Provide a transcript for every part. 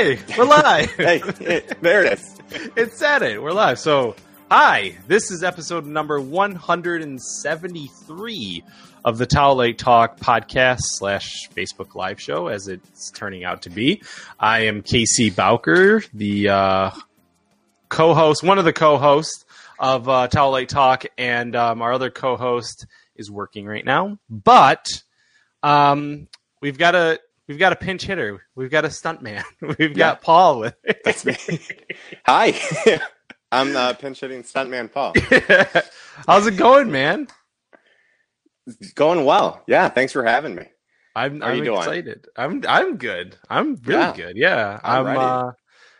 Hey, we're live. hey, there it is. It said it. We're live. So, hi. This is episode number 173 of the Towel Lake Talk podcast slash Facebook live show, as it's turning out to be. I am Casey Bowker, the uh, co-host, one of the co-hosts of uh, Towel Lake Talk, and um, our other co-host is working right now. But um, we've got a we've got a pinch hitter. We've got a stunt man. We've got Yeah. Paul with. That's me. Hi, I'm the pinch hitting stuntman Paul. How's it going, man? It's going well. Yeah, thanks for having me. I'm, I'm you doing? excited. I'm I'm good. I'm really Yeah. good. Yeah. I'm. Uh,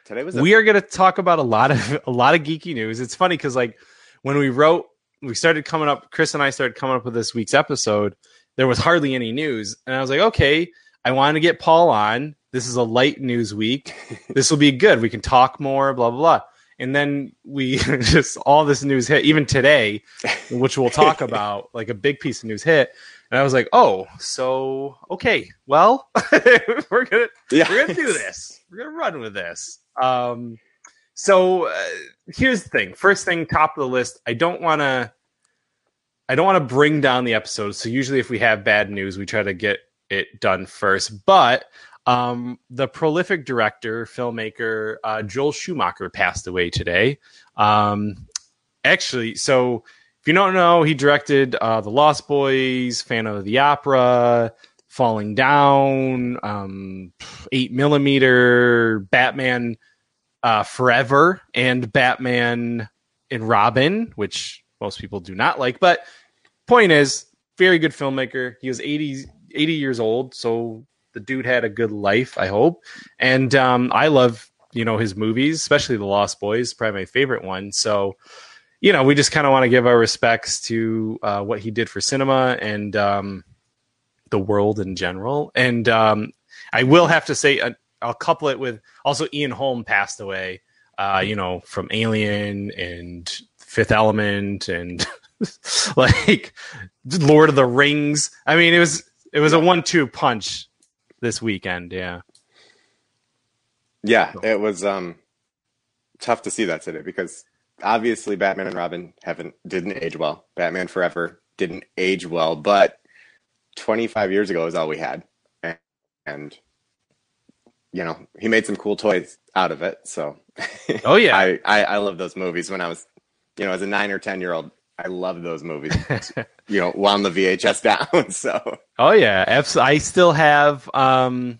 Today was a, we are going to talk about a lot of a lot of geeky news. It's funny because like when we wrote, we started coming up. Chris and I started coming up with this week's episode. There was hardly any news, and I was like, okay, I want to get Paul on. This is a light news week. this will be good. We can talk more. Blah blah blah. And then we just all this news hit. Even today, which we'll talk about, like a big piece of news hit. And I was like, oh, so okay, well, we're gonna yeah. we're gonna do this. We're gonna run with this. Um, so uh, here's the thing. First thing, top of the list. I don't want to. I don't want to bring down the episode. So usually, if we have bad news, we try to get it done first. But um, the prolific director, filmmaker uh, Joel Schumacher passed away today. Um, actually, so if you don't know, he directed uh, The Lost Boys, Phantom of the Opera, Falling Down, um, Eight Millimeter, Batman uh, Forever, and Batman and Robin, which most people do not like. But point is, very good filmmaker. He was 80, 80 years old, so the dude had a good life, I hope. And um, I love, you know, his movies, especially The Lost Boys, probably my favorite one. So, you know, we just kind of want to give our respects to uh, what he did for cinema and um, the world in general. And um, I will have to say, uh, I'll couple it with also Ian Holm passed away, uh, you know, from Alien and Fifth Element and like Lord of the Rings. I mean, it was it was a one-two punch this weekend. Yeah, yeah, it was um tough to see that today because obviously Batman and Robin haven't didn't age well. Batman Forever didn't age well, but 25 years ago is all we had, and, and you know he made some cool toys out of it. So Oh, yeah. I, I I love those movies. When I was you know as a nine or ten year old, I love those movies. you know, wound the VHS down. So Oh yeah, I still have. Um,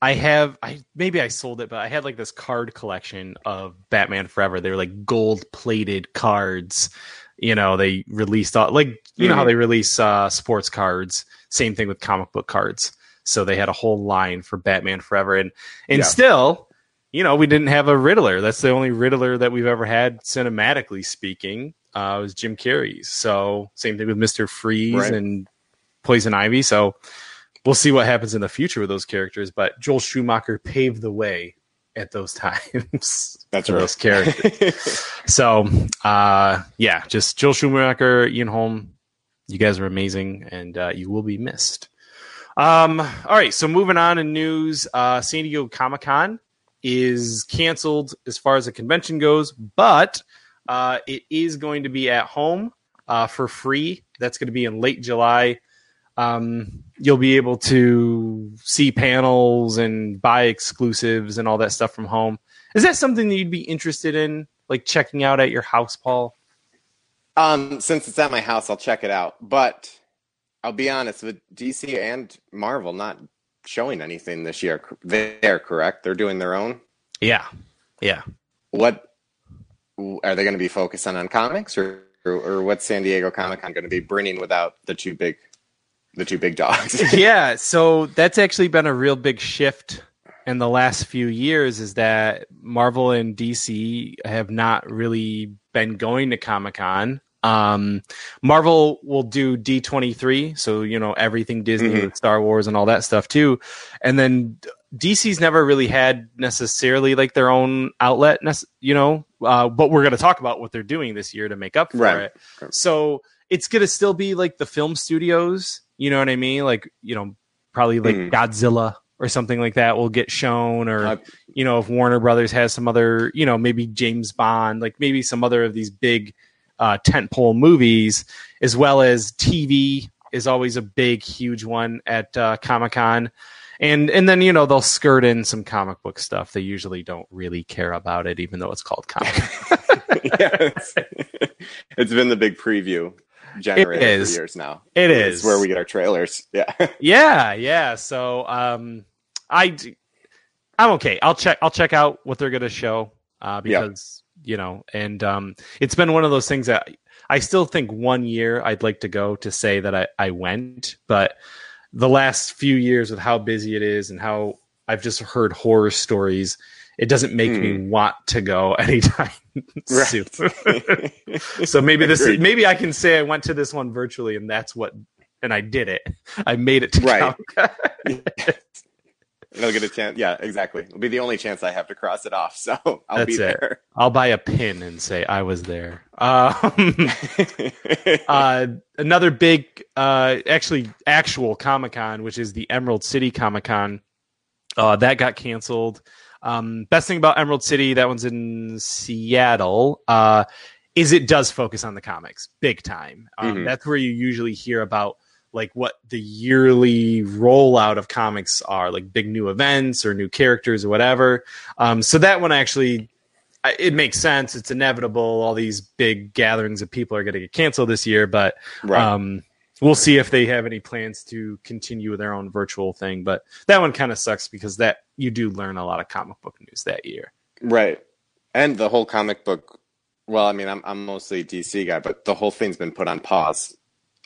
I have. I maybe I sold it, but I had like this card collection of Batman Forever. They were like gold plated cards. You know, they released all like you know how Mhm. they release uh, sports cards. Same thing with comic book cards. So they had a whole line for Batman Forever, and and Yeah. still, you know, we didn't have a Riddler. That's the only Riddler that we've ever had, cinematically speaking. Uh, was Jim Carrey's. So same thing with Mister Freeze Right. and Poison Ivy. So we'll see what happens in the future with those characters. But Joel Schumacher paved the way at those times that's right. those characters. so uh, yeah, just Joel Schumacher, Ian Holm, you guys are amazing, and uh, you will be missed. Um, all right, so moving on in news, uh, San Diego Comic Con is canceled as far as the convention goes, but uh, it is going to be at home uh, for free. That's going to be in late July. Um, you'll be able to see panels and buy exclusives and all that stuff from home. Is that something that you'd be interested in, like checking out at your house, Paul? Um, since it's at my house, I'll check it out. But I'll be honest with DC and Marvel not showing anything this year. They're correct. They're doing their own. Yeah, yeah. What are they going to be focusing on comics, or or, or what's San Diego Comic Con going to be bringing without the two big, the two big dogs? yeah, so that's actually been a real big shift in the last few years is that Marvel and DC have not really been going to Comic Con. Um, Marvel will do D23, so you know everything Disney Mhm. with Star Wars and all that stuff too. And then DC's never really had necessarily like their own outlet, you know. Uh, but we're going to talk about what they're doing this year to make up for Right. it. So it's going to still be like the film studios, you know what I mean? Like you know, probably like Mhm. Godzilla or something like that will get shown, or Uh, you know, if Warner Brothers has some other, you know, maybe James Bond, like maybe some other of these big uh, tentpole movies, as well as TV is always a big, huge one at uh, Comic Con. And and then you know they'll skirt in some comic book stuff. They usually don't really care about it, even though it's called comic. yeah, it's, it's been the big preview generator is. for years now. It It's is where we get our trailers. Yeah. Yeah, yeah. So um, I d- I'm okay. I'll check. I'll check out what they're gonna show uh, Yeah. because you know, and um, it's been one of those things that I still think one year I'd like to go to say that I I went, but the last few years with how busy it is and how I've just heard horror stories, it doesn't make me hmm. want to go anytime soon. so maybe this maybe I can say I went to this one virtually and that's what and I did it. I made it to Right. I'll get a chance. Yeah, exactly. It'll be the only chance I have to cross it off. So I'll That's be it. there. I'll buy a pin and say I was there. Um, uh, another big, uh, actually, actual Comic Con, which is the Emerald City Comic Con, uh, that got canceled. Um, best thing about Emerald City, that one's in Seattle, uh, is it does focus on the comics big time. Um, Mhm. That's where you usually hear about like what the yearly rollout of comics are, like big new events or new characters or whatever. Um, so that one actually it makes sense. It's inevitable. All these big gatherings of people are going to get canceled this year, but right. um, we'll see if they have any plans to continue their own virtual thing. But that one kind of sucks because that you do learn a lot of comic book news that year. Right. And the whole comic book, well, I mean, I'm, I'm mostly a DC guy, but the whole thing's been put on pause.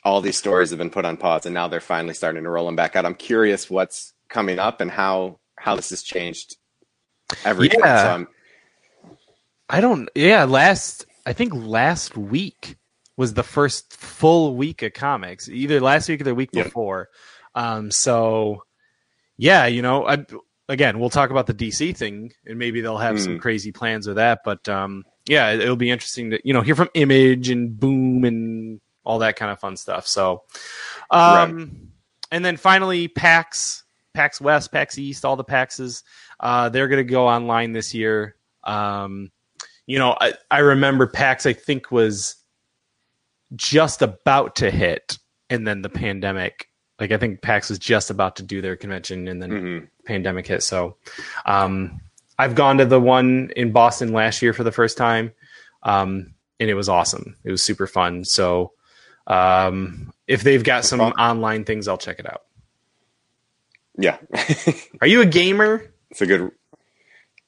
All these stories have been put on pause, and now they're finally starting to roll them back out. I'm curious what's coming up and how how this has changed everything. Yeah. So I'm, I don't. Yeah, last I think last week was the first full week of comics, either last week or the week Yeah. before. Um, so yeah, you know, I, again, we'll talk about the DC thing, and maybe they'll have some Mm. crazy plans with that. But um, yeah, it, it'll be interesting to you know hear from Image and Boom and all that kind of fun stuff. So, um, and then finally, PAX, PAX West, PAX East, all the PAXs, uh, they're going to go online this year. Um, you know, I, I remember PAX, I think, was just about to hit, and then the pandemic. Like, I think PAX was just about to do their convention, and then mhm. pandemic hit. So, um, I've gone to the one in Boston last year for the first time, um, and it was awesome. It was super fun. So, um, if they've got some online things, I'll check it out. yeah. Are you a gamer? it's a good.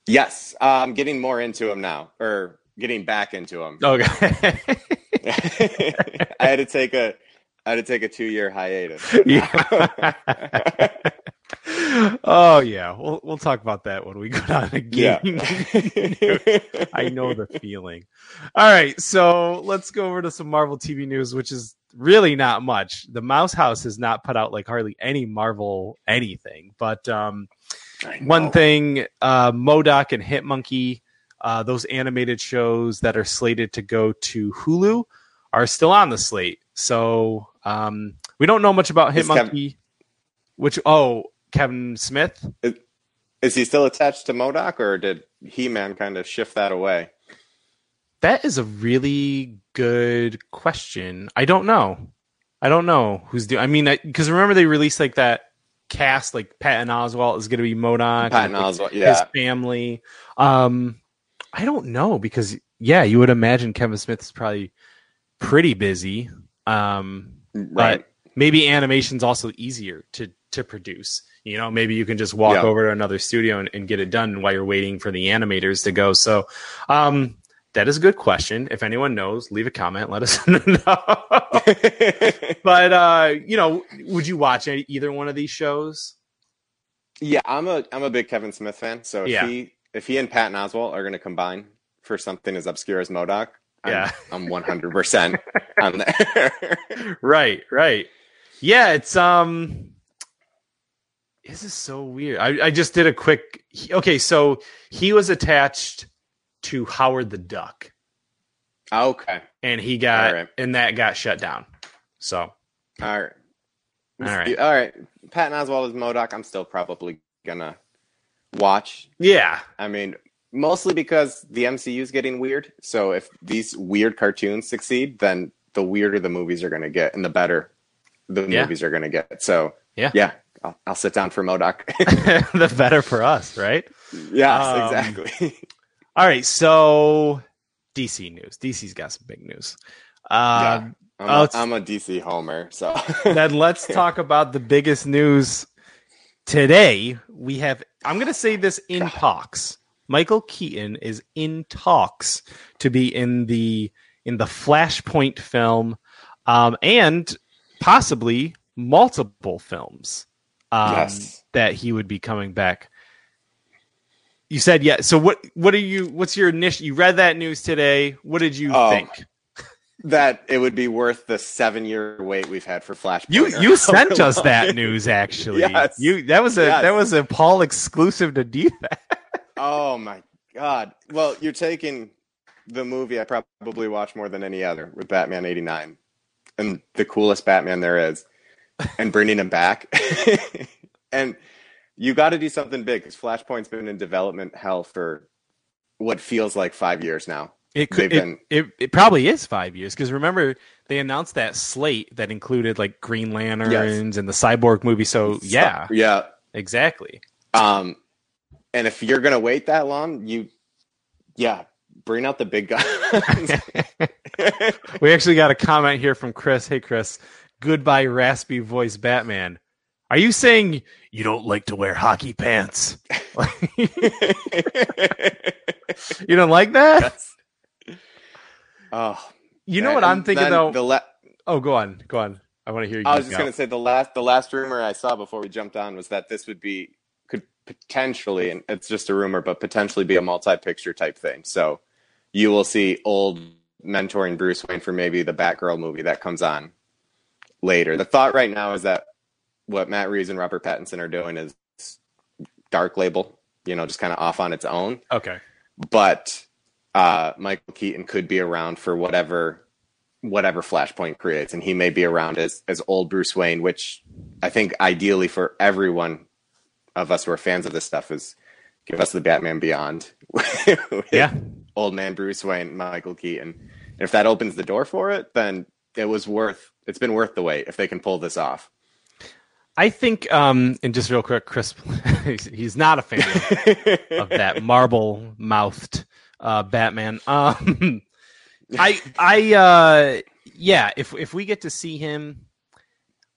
Yes. Uh, I'm getting more into them now, or getting back into them. Okay. I had to take a I had to take a two year hiatus. yeah. Oh yeah, we'll we'll talk about that when we go down again. Yeah. I know the feeling. All right, so let's go over to some Marvel TV news, which is really not much. The Mouse House has not put out like hardly any Marvel anything, but um, one thing, uh, MODOK and Hitmonkey, uh, those animated shows that are slated to go to Hulu, are still on the slate. So um, we don't know much about Hit Monkey. Hitmonkey. Which oh, Kevin Smith. Is he still attached to MODOK, or did He Man kind of shift that away? That is a really good question. I don't know. I don't know who's doing. I mean, because remember they released like that cast, like Patton Oswalt is going to be MODOK, Patton Oswalt, his family. Um, I don't know because yeah, you would imagine Kevin Smith is probably pretty busy. Um, Right. but maybe animation's also easier to to produce. You know, maybe you can just walk Yeah. over to another studio and, and get it done while you're waiting for the animators to go. So, um, that is a good question. If anyone knows, leave a comment. Let us know. but uh, you know, would you watch any, either one of these shows? yeah, I'm a I'm a big Kevin Smith fan. So if Yeah. he if he and Patton Oswalt are going to combine for something as obscure as MODOK, I'm, Yeah. I'm 100 percent on there. right, right. Yeah, it's um this is so weird. I, I just did a quick okay, so he was attached to Howard the Duck oh, okay, and he got right. and that got shut down. So all right, All right. all right. Patton Oswalt is MODOK. I'm still probably gonna watch. Yeah. I mean, mostly because the MCU is getting weird. So if these weird cartoons succeed, then the weirder the movies are gonna get, and the better the Yeah. movies are gonna get. So Yeah. yeah, I'll, I'll sit down for MODOK. the better for us, right? yes, Um, exactly. All right, so DC news. DC's got some big news. Um, I'm, oh, a, I'm a DC homer, so then let's talk about the biggest news today. We have, I'm going to say this in talks. Michael Keaton is in talks to be in the in the Flashpoint film, um, and possibly multiple films. Um, Yes. that he would be coming back. You said yeah. So what? What are you? What's your initial? You read that news today. What did you Oh, think? that it would be worth the seven year wait we've had for Flash. You you sent us that news actually. Yes. You that was a Yes. that was a Paul exclusive to that. Oh my god! Well, you're taking the movie I probably watch more than any other with Batman '89, and the coolest Batman there is, and bringing him back. and you got to do something big because Flashpoint's been in development hell for what feels like five years now. It could it, been- it, it probably is five years because remember they announced that slate that included like Green Lanterns and the Cyborg movie. So yeah, yeah. exactly. Um, and if you're gonna wait that long, you, yeah, bring out the big guns. we actually got a comment here from Chris. Hey Chris, goodbye raspy voice Batman. Are you saying you don't like to wear hockey pants? you don't like that? Yes. Oh, You know what I'm thinking though? The la- Oh, go on, go on. I want to hear you. I was just going to say the last the last rumor I saw before we jumped on was that this would be could potentially, and it's just a rumor, but potentially be a multi-picture type thing. So you will see old mentoring Bruce Wayne for maybe the Batgirl movie that comes on later. The thought right now is that what Matt Reeves and Robert Pattinson are doing is dark label, you know, just kind of off on its own Okay. but uh, Michael Keaton could be around for whatever whatever Flashpoint creates, and he may be around as as old Bruce Wayne, which I think ideally for everyone of us who are fans of this stuff is give us the Batman Beyond, Yeah. old man Bruce Wayne, Michael Keaton. And if that opens the door for it, then it was worth it's been worth the wait if they can pull this off. I think, um, and just real quick, Chris, he's, he's not a fan of, of that marble mouthed uh, Batman. Um, I, I, uh, yeah, if if we get to see him,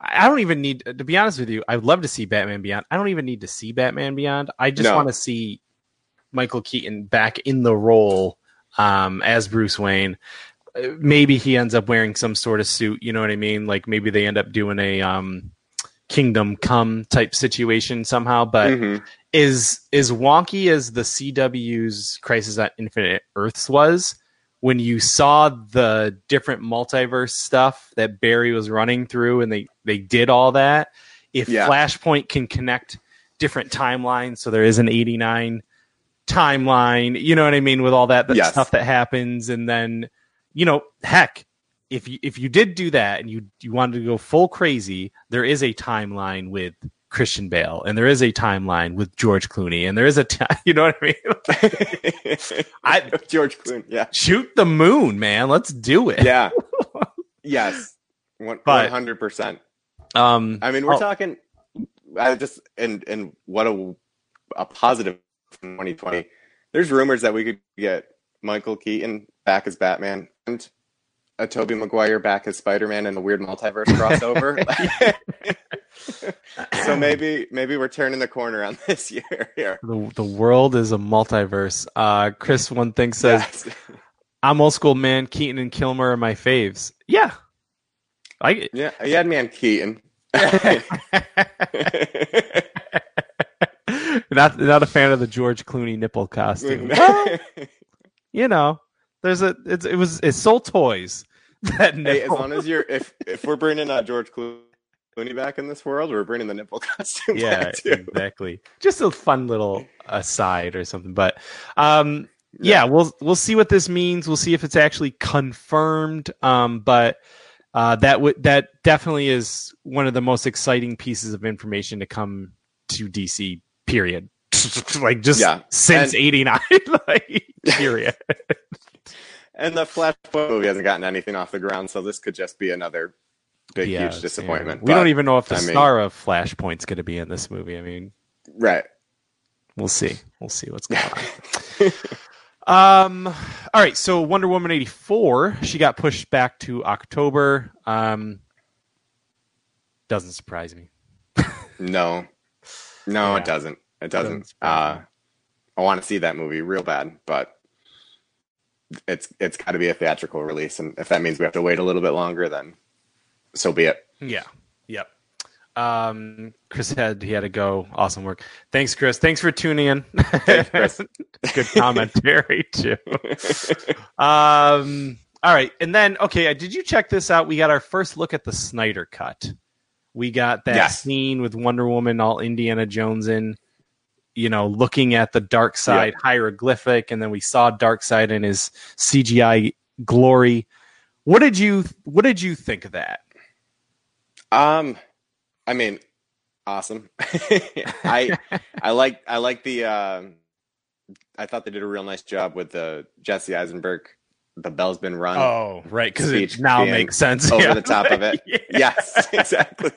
I I don't even need to be honest with you. I'd love to see Batman Beyond. I don't even need to see Batman Beyond. I just No. want to see Michael Keaton back in the role um, as Bruce Wayne. Maybe he ends up wearing some sort of suit. You know what I mean? Like maybe they end up doing a um, Kingdom Come type situation somehow. But Mhm. is is wonky as the CW's Crisis on Infinite Earths was when you saw the different multiverse stuff that Barry was running through and they they did all that. If Yeah. Flashpoint can connect different timelines, so there is an 89 timeline, you know what I mean, with all that, that Yes. stuff that happens, and then you know, heck, if you if you did do that and you you wanted to go full crazy, there is a timeline with Christian Bale, and there is a timeline with George Clooney, and there is a ti you know what I mean. I- George Clooney, yeah. Shoot the moon, man. Let's do it. Yeah. yes. Hundred percent. Um. I mean, we're oh, talking. I just and and what a a 2020. There's rumors that we could get Michael Keaton back as Batman and a Tobey Maguire back as Spider-Man in the weird multiverse crossover. so maybe maybe we're turning the corner on this year here. the the world is a multiverse. Uh, Chris, one thing says Yes. I'm old school man. Keaton and Kilmer are my faves. Yeah. I Yeah, you had me on Keaton. not not a fan of the George Clooney nipple costume. Well, you know, there's a it's, it was it's sold toys. That Hey, as long as you're if if we're bringing uh, George Clooney back in this world, we're bringing the nipple costume yeah, back too. exactly. Just a fun little aside or something. But um, yeah, we'll we'll see what this means. We'll see if it's actually confirmed. Um, but uh, that would that definitely is one of the most exciting pieces of information to come to DC period. like just Yeah. since '89, like period. And the Flashpoint movie hasn't gotten anything off the ground, so this could just be another big, Yeah, huge disappointment. yeah. We don't even know if the I mean- star of Flashpoint's going to be in this movie. I mean, Right. we'll see. We'll see what's going on. Um. All right. So Wonder Woman eighty four. She got pushed back to October. Um. Doesn't surprise me. No. No, Yeah. it doesn't. It Doesn't doesn't. Uh, I want to see that movie real bad, but it's it's got to be a theatrical release, and if that means we have to wait a little bit longer, then so be it. Yeah. Yep. Um. Chris had he had to go. Awesome work. Thanks, Chris. Thanks for tuning in. Thanks, Chris. Good commentary too. Um. All right, and then okay, uh, did you check this out? We got our first look at the Snyder cut. We got that Yes. scene with Wonder Woman, all Indiana Jones in, you know, looking at the Darkseid hieroglyphic, and then we saw Darkseid in his CGI glory. What did you What did you think of that? Um, I mean, awesome. I I like I like the. Um, I thought they did a real nice job with the Jesse Eisenberg. The bell's been rung. Oh, right, because it now makes sense. over Yeah. the top of it. Yeah. Yes, exactly.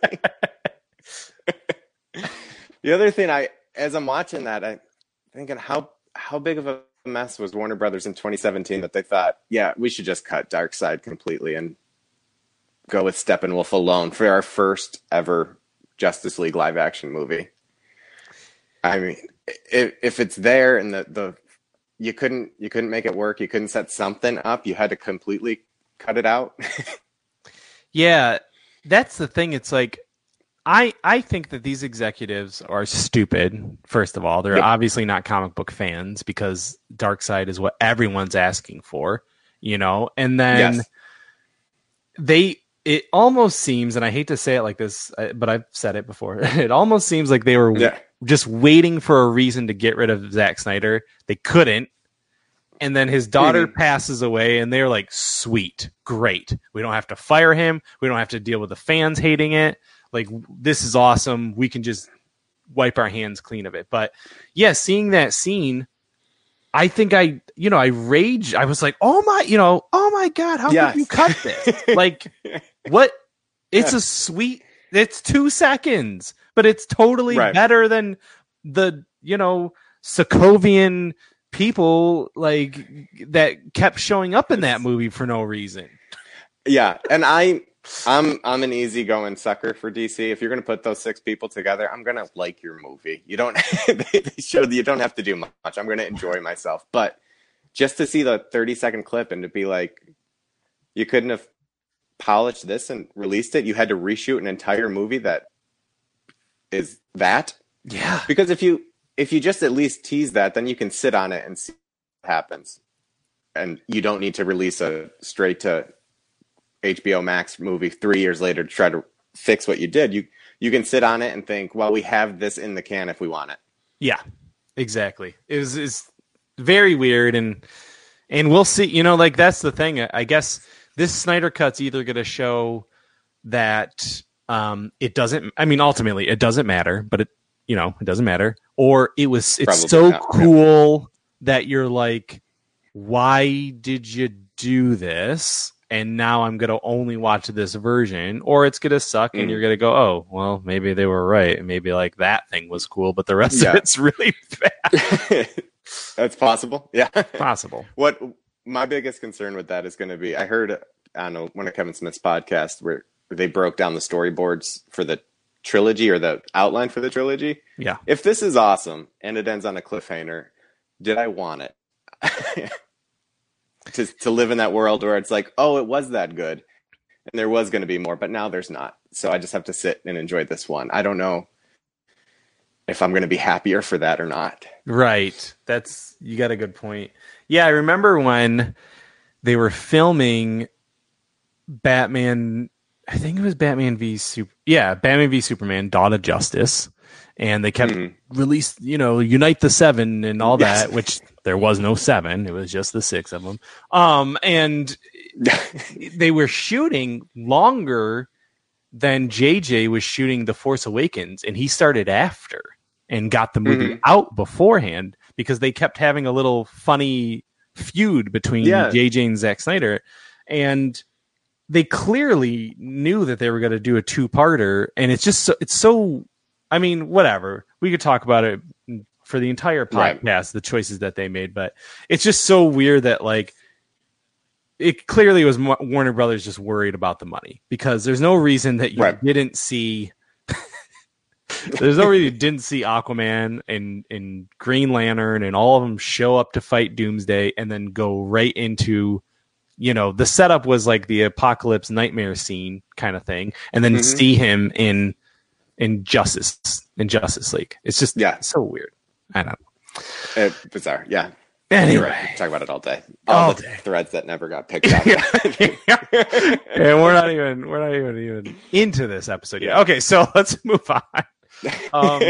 the other thing I, as I'm watching that, I'm thinking how how big of a mess was Warner Brothers in 2017 that they thought, yeah, we should just cut Darkseid completely and go with Steppenwolf alone for our first ever Justice League live action movie. I mean, if if it's there and the the you couldn't you couldn't make it work, you couldn't set something up, you had to completely cut it out. Yeah, that's the thing. It's like I I think that these executives are stupid. First of all, they're Yep. obviously not comic book fans because Darkseid is what everyone's asking for, you know. And then Yes. they it almost seems, and I hate to say it like this, uh, but I've said it before. It almost seems like they were Yeah. just waiting for a reason to get rid of Zack Snyder. They couldn't. And then his daughter Mhm. passes away, and they're like, sweet, great. We don't have to fire him. We don't have to deal with the fans hating it. Like, this is awesome. We can just wipe our hands clean of it. But yeah, seeing that scene, I think I, you know, I rage. I was like, oh my, you know, oh my God, how Yes. could you cut this? like, what? It's a sweet, it's two seconds, but it's totally Right. better than the, you know, Sokovian people like that kept showing up in that movie for no reason. Yeah, and I I'm I'm an easygoing sucker for DC. If you're gonna put those six people together, I'm gonna like your movie. You don't they showed you don't have to do much. I'm gonna enjoy myself. But just to see the 30 second clip and to be like, you couldn't have polished this and released it. You had to reshoot an entire movie that is that. Yeah. Because if you if you just at least tease that, then you can sit on it and see what happens. And you don't need to release a straight to HBO Max movie three years later to try to fix what you did. You you can sit on it and think, well, we have this in the can if we want it. Yeah, exactly. It was is very weird, and and we'll see. You know, like that's the thing. I guess this Snyder cut's either going to show that um, it doesn't. I mean, ultimately, it doesn't matter, but it you know it doesn't matter, or it was it's Probably so not, cool that you're like, why did you do this? And now I'm gonna only watch this version, or it's gonna suck, and Mm. you're gonna go, oh, well, maybe they were right. Maybe like that thing was cool, but the rest Yeah. of it's really bad. That's possible. Yeah. Possible. What my biggest concern with that is going to be, I heard I don't know one of Kevin Smith's podcasts where they broke down the storyboards for the trilogy or the outline for the trilogy. Yeah. If this is awesome and it ends on a cliffhanger, did I want it? To to live in that world where it's like, oh, it was that good, and there was going to be more, but now there's not. So I just have to sit and enjoy this one. I don't know if I'm going to be happier for that or not. Right. That's you got a good point. Yeah, I remember when they were filming Batman I think it was Batman v Super Yeah, Batman v Superman Dawn of Justice. And they kept Mhm. release, you know, Unite the Seven and all Yes. that, which there was no seven. It was just the six of them. Um, and they were shooting longer than JJ was shooting The Force Awakens, and he started after. and got the movie Mhm. out beforehand because they kept having a little funny feud between Yeah. JJ and Zack Snyder. And they clearly knew that they were going to do a two-parter and it's just so, it's so I mean, whatever. We could talk about it for the entire Right. podcast, the choices that they made, but it's just so weird that like it clearly was Warner Brothers just worried about the money because there's no reason that you Right. didn't see. there's no reason you didn't see Aquaman and and Green Lantern and all of them show up to fight Doomsday and then go right into, you know, the setup was like the apocalypse nightmare scene kind of thing, and then Mhm. see him in in Justice in Justice League. It's just Yeah. so weird. I don't. know. Uh, bizarre. Yeah. Anyway, right. Talk about it all day. All, All the day. threads that never got picked up. and we're not even we're not even even into this episode yet. Okay, so let's move on. Um,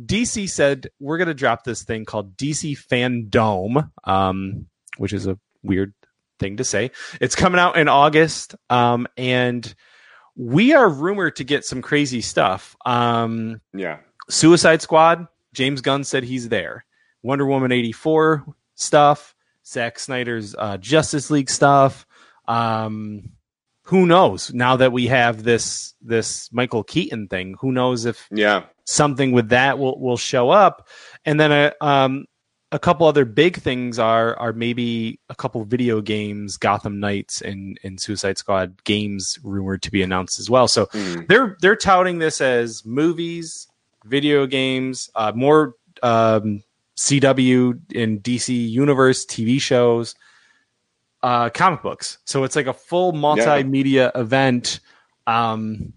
DC said we're going to drop this thing called DC Fandom, um, which is a weird thing to say. It's coming out in August, um, and we are rumored to get some crazy stuff. Um, yeah. Suicide Squad. James Gunn said he's there. Wonder Woman eighty four stuff. Zack Snyder's uh, Justice League stuff. Um, who knows? Now that we have this this Michael Keaton thing, who knows if Yeah. something with that will will show up? And then a um, a couple other big things are are maybe a couple video games, Gotham Knights and and Suicide Squad games rumored to be announced as well. So Mm. they're they're touting this as movies, video games, uh, more um, CW and DC Universe TV shows, uh, comic books. So it's like a full multimedia event. Um,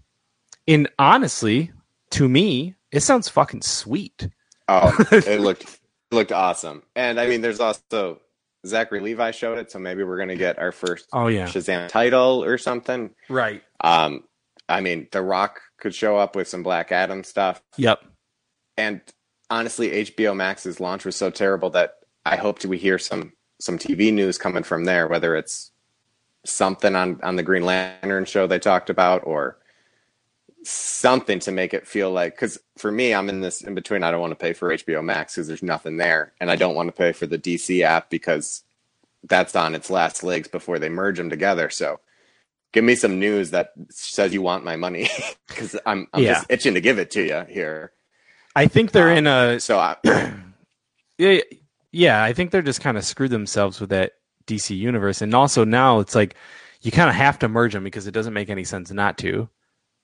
and honestly, to me, it sounds fucking sweet. Oh, it looked looked awesome. And I mean, there's also Zachary Levi showed it, so maybe we're gonna get our first Oh yeah, Shazam title or something. right. Um, I mean, The Rock could show up with some Black Adam stuff. Yep. And honestly, HBO Max's launch was so terrible that I hoped we hear some some TV news coming from there, whether it's something on on the Green Lantern show they talked about or something to make it feel like because for me i'm in this in between i don't want to pay for hbo max because there's nothing there and i don't want to pay for the dc app because that's on its last legs before they merge them together so give me some news that says you want my money because i'm, I'm Yeah. just itching to give it to you here I think they're Um, in a so I, yeah, yeah, I think they're just kind of screwed themselves with that DC universe, and also now it's like you kind of have to merge them because it doesn't make any sense not to,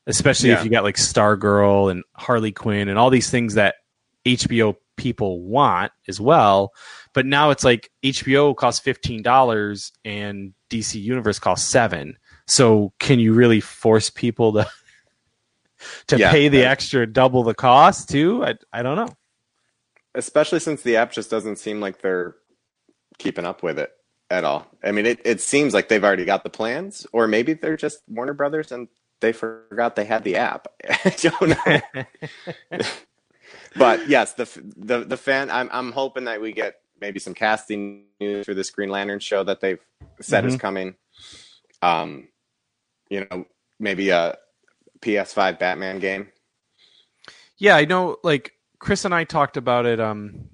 especially if you got like Stargirl and Harley Quinn and all these things that HBO people want as well. But now it's like HBO costs fifteen dollars and DC Universe costs seven. So can you really force people to to Yeah, pay the extra double the cost too? I I don't know. especially since the app just doesn't seem like they're keeping up with it at all. I mean, it, it seems like they've already got the plans, or maybe they're just Warner Brothers and they forgot they had the app. I don't know. but yes, the the the fan. I'm I'm hoping that we get maybe some casting news for this Green Lantern show that they've said is Mhm. coming. Um, you know, maybe a PS5 Batman game. Yeah, I know. Like Chris and I talked about it. Um,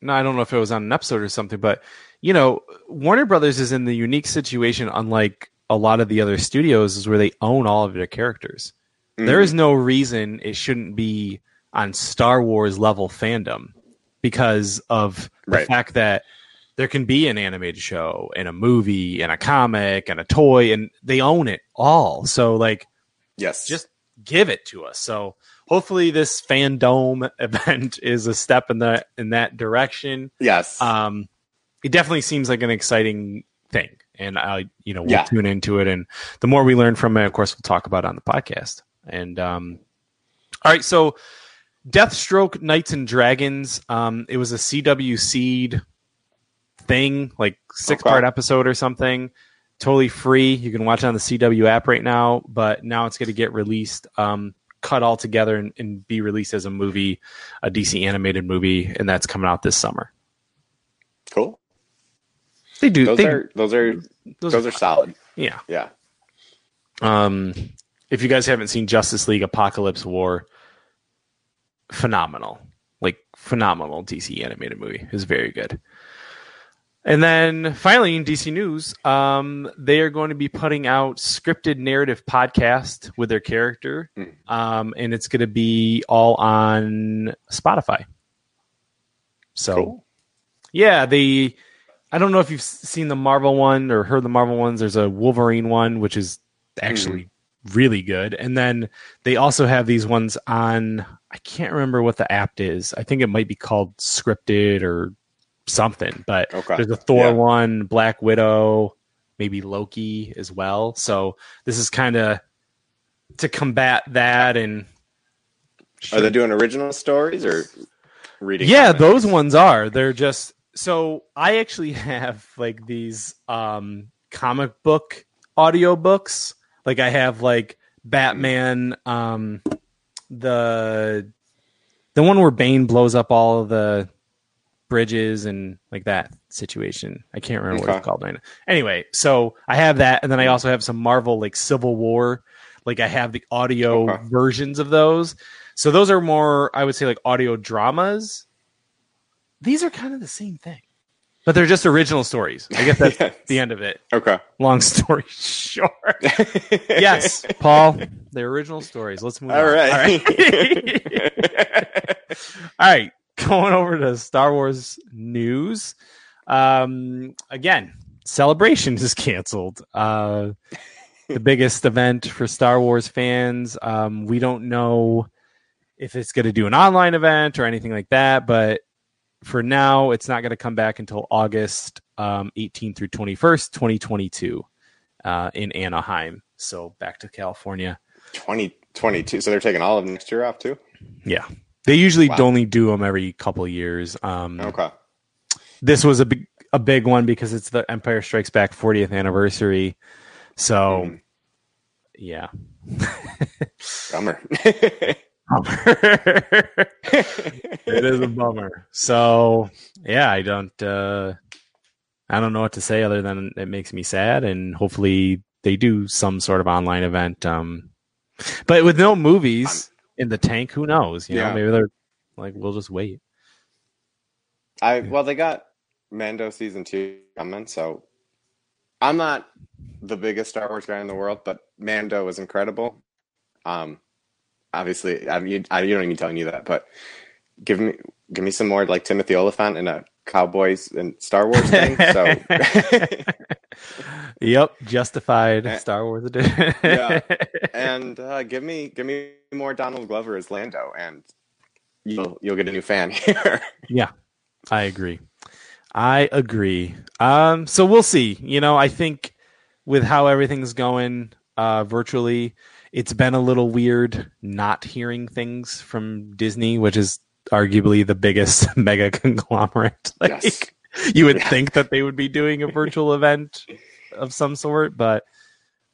no, I don't know if it was on an episode or something, but you know, Warner Brothers is in the unique situation, unlike a lot of the other studios, is where they own all of their characters. There is no reason it shouldn't be on Star Wars level fandom because of the Right. fact that there can be an animated show and a movie and a comic and a toy and they own it all. So like yes, just give it to us. So hopefully this fandom event is a step in that in that direction. yes. Um, it definitely seems like an exciting thing, and I, you know, we'll Yeah. tune into it. And the more we learn from it, of course, we'll talk about it on the podcast. And um, all right, so Deathstroke Knights and Dragons. Um, it was a CW seed thing, like six part Okay. episode or something. Totally free. You can watch it on the CW app right now, but now it's going to get released, um, cut all together and, and be released as a movie, a DC animated movie, and that's coming out this summer. cool. They do. Those they, are those are those those are solid. yeah. Yeah. Um, if you guys haven't seen Justice League Apokolips War, phenomenal. Like phenomenal DC animated movie. is very good. And then finally in DC News, um, they are going to be putting out scripted narrative podcast with their character. Mm. Um, and it's going to be all on Spotify. So Cool. yeah, they I don't know if you've seen the Marvel one or heard the Marvel ones. There's a Wolverine one, which is actually hmm. really good. And then they also have these ones on I can't remember what the app is. I think it might be called Scripted or something. But Okay. there's a Thor Yeah. one, Black Widow, maybe Loki as well. So this is kind of to combat that and Are they doing original stories or reading? yeah those ones are they're just so i actually have like these um comic book audiobooks. Like i have like batman um the the one where bane blows up all of the bridges and like that situation. I can't remember what it's called right now. Anyway so i have that and then i also have some marvel like civil war. Like i have the audio Okay. versions of those. So those are more i would say like audio dramas these are kind of the same thing. But they're just original stories. I guess that's Yes. the end of it. Okay. long story short. Yes paul they're original stories. Let's move All on. right. all right, All right. going over to star wars news. Um again celebration is canceled. Uh the biggest event for star wars fans. Um we don't know if it's going to do an online event or anything like that but for now it's not going to come back until august um, 18 through 21st 2022 uh, in anaheim so back to california 2022. So they're taking all of next year off too? yeah they usually Wow. only do them every couple of years um, Okay. this was a big a big one because it's the Empire Strikes Back 40th anniversary. So Mhm. yeah. Bummer. it is a bummer. So yeah, I don't uh I don't know what to say other than it makes me sad and hopefully they do some sort of online event. Um but with no movies in the tank, who knows? You know, Yeah. maybe they're like we'll just wait. I well, they got Mando season two coming, so I'm not the biggest Star Wars guy in the world, but Mando was incredible. Um, obviously, I mean, I, you don't even telling you that, but give me give me some more like Timothy Olyphant in a Cowboys and Star Wars thing. So yep, justified Eh. Star Wars edition. Yeah. and uh, give me give me more Donald Glover as Lando, and you'll you'll get a new fan here. Yeah, I agree. I agree. Um, so we'll see. You know, I think with how everything's going uh, virtually, it's been a little weird not hearing things from Disney, which is arguably the biggest mega conglomerate. Like, Yes. you would Yeah. think that they would be doing a virtual event of some sort, but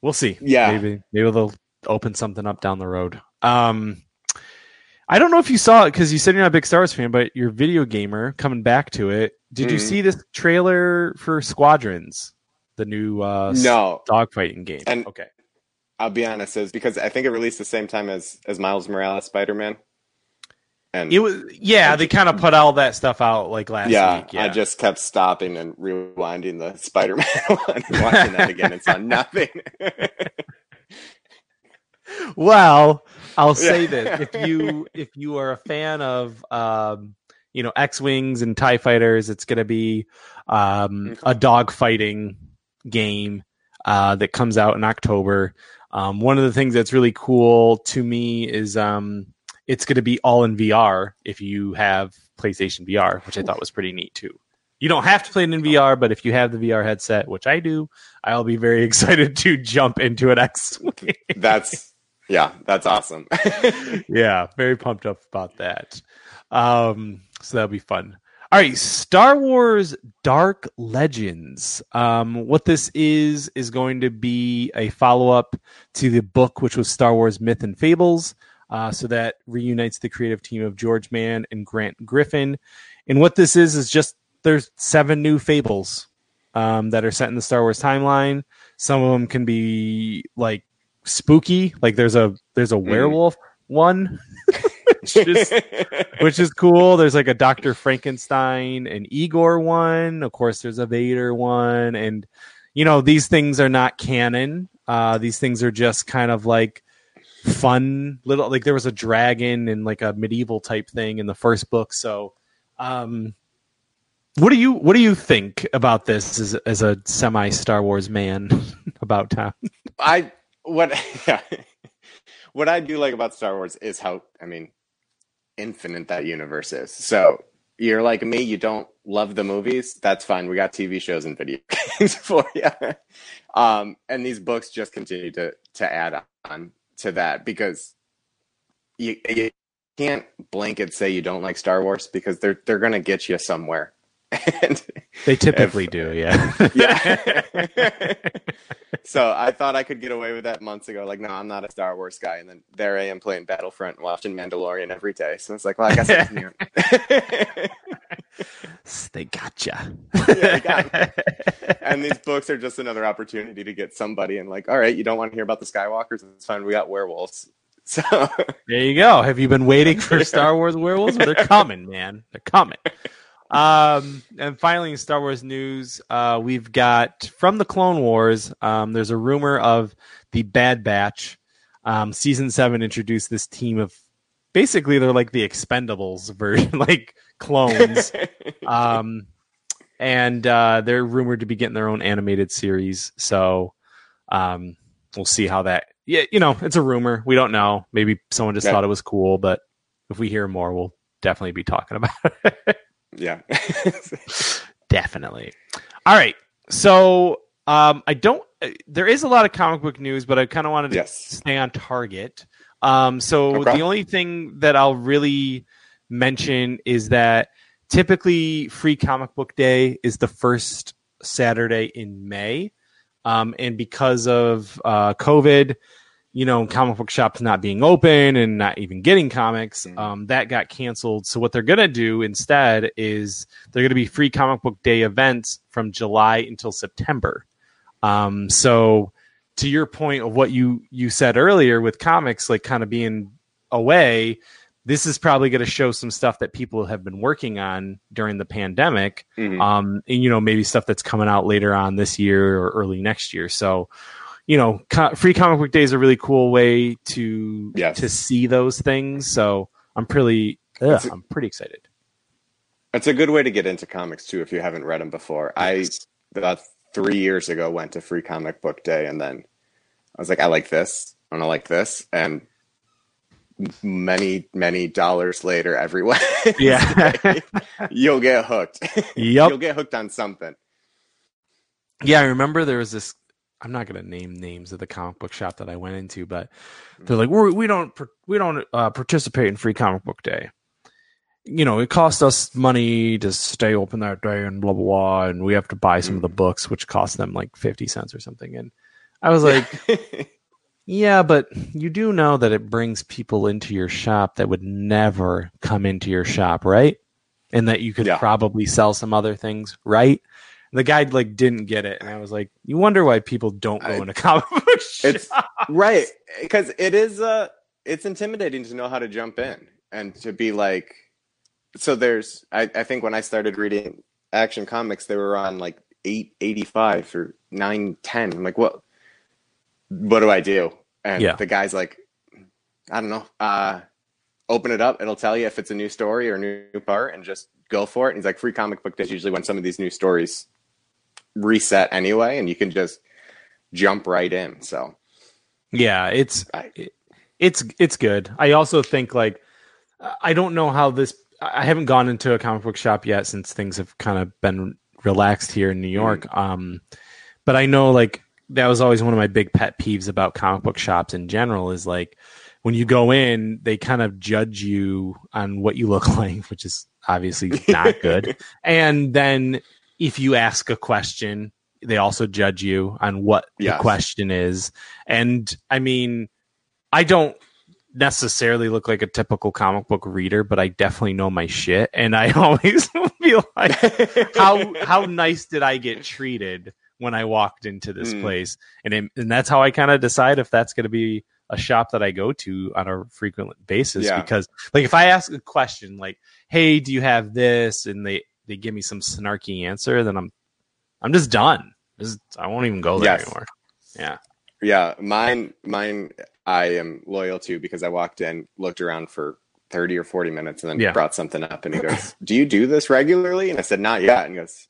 we'll see. Yeah. maybe maybe they'll open something up down the road. Um, I don't know if you saw it because you said you're not a big Star Wars fan, but you're a video gamer. Coming back to it, did you Mhm. see this trailer for Squadrons, the new uh, no, dogfighting game? And- okay, I'll be honest, is because I think it released the same time as as Miles Morales Spider Man. And it was yeah. They kind of put all that stuff out like last yeah, week. Yeah, I just kept stopping and rewinding the Spider Man one, and watching that again, and saw nothing. well, I'll say Yeah. this: if you if you are a fan of um, you know X wings and Tie fighters, it's going to be um, Okay. a dogfighting game uh, that comes out in October. Um, one of the things that's really cool to me is um, it's going to be all in VR if you have PlayStation VR, which I thought was pretty neat too. You don't have to play it in VR, but if you have the VR headset, which I do, I'll be very excited to jump into X wing. that's yeah, that's awesome. yeah, very pumped up about that. Um, so that'll be fun. All right, Star Wars Dark Legends. Um, what this is is going to be a follow up to the book, which was Star Wars Myth and Fables. Uh, so that reunites the creative team of George Mann and Grant Griffin. And what this is is just there's seven new fables um, that are set in the Star Wars timeline. Some of them can be like spooky, like there's a there's a werewolf one which is which is cool. There's like a Doctor Frankenstein and Igor one. Of course, there's a Vader one, and you know these things are not canon. Uh, these things are just kind of like fun little. Like there was a dragon and like a medieval type thing in the first book. So, um, what do you what do you think about this as as a semi Star Wars man about town? I what yeah. what I do like about Star Wars is how I mean infinite that universe is. So you're like me, you don't love the movies, that's fine. We got TV shows and video games for you. Um, and these books just continue to to add on to that because you, you can't blanket say you don't like Star Wars because they're they're gonna get you somewhere. and they typically if, do, yeah. yeah. so I thought I could get away with that months ago. Like, no, I'm not a Star Wars guy. And then there I am playing Battlefront and watching Mandalorian every day. So it's like, well, I guess it's new. they gotcha. yeah, got and these books are just another opportunity to get somebody and like, all right, you don't want to hear about the Skywalkers? It's fine. We got werewolves. So there you go. Have you been waiting for Star Wars werewolves? Well, they're coming, man. They're coming. Um, and finally, in Star Wars news, uh, we've got from the Clone Wars. Um, there's a rumor of the Bad Batch. Um, season seven introduced this team of basically they're like the Expendables version, like clones. um, and uh, they're rumored to be getting their own animated series. So um, we'll see how that. Yeah, you know, it's a rumor. We don't know. Maybe someone just thought it was cool, but if we hear more, we'll definitely be talking about it. Yeah. Definitely. All right. So um, I don't. There is a lot of comic book news, but I kind of wanted to yes. stay on target. Um, so okay. the only thing that I'll really mention is that typically Free Comic Book Day is the first Saturday in May, um, and because of uh, COVID, you know, comic book shops not being open and not even getting comics, mm-hmm. um, that got canceled. So what they're gonna do instead is they're gonna be free comic book day events from July until September. Um, so to your point of what you you said earlier with comics, like kind of being away, this is probably going to show some stuff that people have been working on during the pandemic. Mm-hmm. Um, and you know, maybe stuff that's coming out later on this year or early next year. So you know, co- free comic book day is a really cool way to yes. to see those things. So I'm pretty, ugh, a, I'm pretty excited. It's a good way to get into comics too if you haven't read them before. Yes. I about three years ago went to free comic book day, and then I was like, I like this, and I like this, and many many dollars later, every way yeah, you'll get hooked. Yep, you'll get hooked on something. Yeah, I remember there was this I'm not going to name names of the comic book shop that I went into, but they're like, We're, we don't we don't uh, participate in Free Comic Book Day. You know, it costs us money to stay open that day, and blah blah blah, and we have to buy some mm. of the mm. books, which cost them like fifty cents or something. And I was like, Yeah, but you do know that it brings people into your shop that would never come into your shop, right? And that you could yeah. probably sell some other things, right? The guy like didn't get it, and I was like, "You wonder why people don't go I, in a comic book shop?" It's right because it is uh it's intimidating to know how to jump in and to be like. So there's, I, I think when I started reading Action Comics, they were on like eight eighty five or nine ten. I'm like, what? What do I do? And yeah. the guy's like, I don't know. Uh, open it up. It'll tell you if it's a new story or a new part, and just go for it. And he's like, free comic book days usually when some of these new stories reset anyway, and you can just jump right in. So, yeah, it's it's it's good. I also think like I don't know how this. I haven't gone into a comic book shop yet since things have kind of been relaxed here in New York. Mm. Um, but I know like that was always one of my big pet peeves about comic book shops in general is like when you go in, they kind of judge you on what you look like, which is obviously not good. and then if you ask a question, they also judge you on what yes. the question is. And I mean, I don't necessarily look like a typical comic book reader, but I definitely know my shit. And I always feel like, how how nice did I get treated when I walked into this mm. place? And it, and that's how I kind of decide if that's going to be a shop that I go to on a frequent basis Yeah. because like if I ask a question like, "Hey, do you have this?" and they they give me some snarky answer, then I'm I'm just done. Just, I won't even go there Yes. anymore. Yeah. Yeah, mine, mine, I am loyal to because I walked in, looked around for thirty or forty minutes, and then Yeah. brought something up. And he goes, "Do you do this regularly?" And I said, "Not yet." And he goes,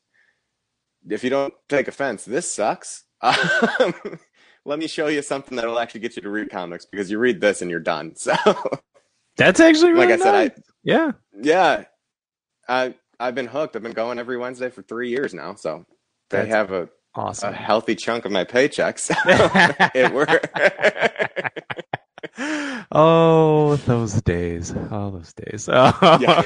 "If you don't take offense, this sucks. Um, let me show you something that'll actually get you to read comics because you read this and you're done." So, That's actually really like I said, I yeah. yeah, I I've been hooked. I've been going every Wednesday for three years now. So they That's have a, a Awesome. healthy chunk of my paycheck. So it worked. oh, those days. Oh, those days. yeah.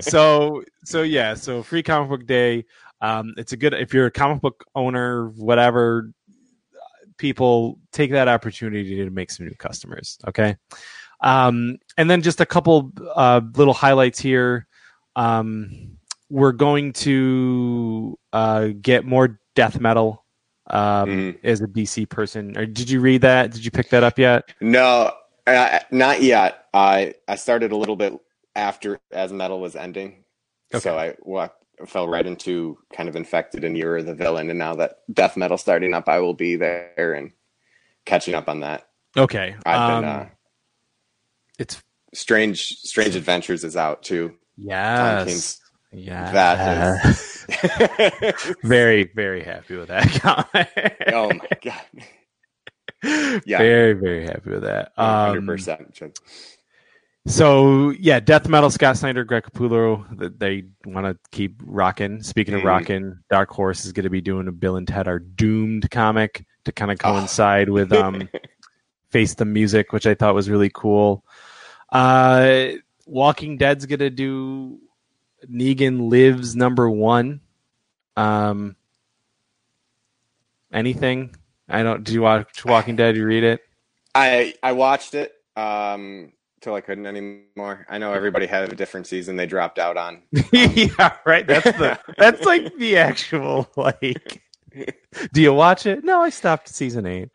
so so yeah so free comic book day um it's a good if you're a comic book owner whatever people take that opportunity to make some new customers okay um and then just a couple uh little highlights here um we're going to uh get more death metal um Mhm. as a dc person or did you read that did you pick that up yet No, uh, not yet. I I started a little bit after as metal was ending, so I walked, fell right into kind of infected and you're the villain, and now that death metal starting up, I will be there and catching up on that. okay I've um, been uh, it's strange strange adventures is out too. Yes. Yeah. That is very, very happy with that comment. oh my god, Yeah. Very, very happy with that. Um, percent. so yeah, death metal, Scott Snyder, Greg Capullo, th- they want to keep rocking. Speaking of Mhm. rocking, Dark Horse is going to be doing a Bill and Ted Are Doomed comic to kind of Oh. coincide with um, Face the Music, which I thought was really cool. Uh, Walking Dead's to do Negan Lives number one. Um, anything? I don't. Do you watch Walking Dead? You read it? I I watched it um till I couldn't anymore. I know everybody had a different season they dropped out on. yeah, right. That's the that's like the actual like. Do you watch it? No, I stopped season eight.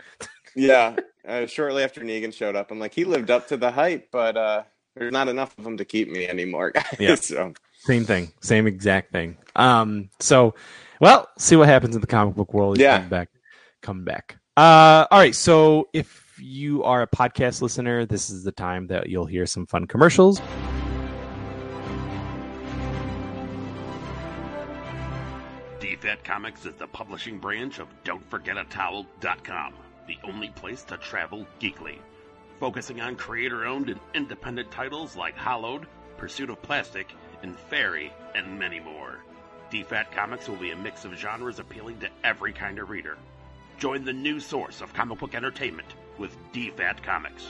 Yeah. Uh, shortly after Negan showed up, I'm like, he lived up to the hype, but uh, there's not enough of them to keep me anymore, guys. Yeah. So, Same thing, same exact thing. Um, so, well, see what happens in the comic book world. Yeah. come back, come back. Uh, all right. So, if you are a podcast listener, this is the time that you'll hear some fun commercials. DFAT Comics is the publishing branch of don't forget Don'tForgetATowel.com, the only place to travel geekly. Focusing on creator owned and independent titles like Hollowed, Pursuit of Plastic, and Fairy, and many more. DFAT Comics will be a mix of genres appealing to every kind of reader. Join the new source of comic book entertainment with DFAT Comics.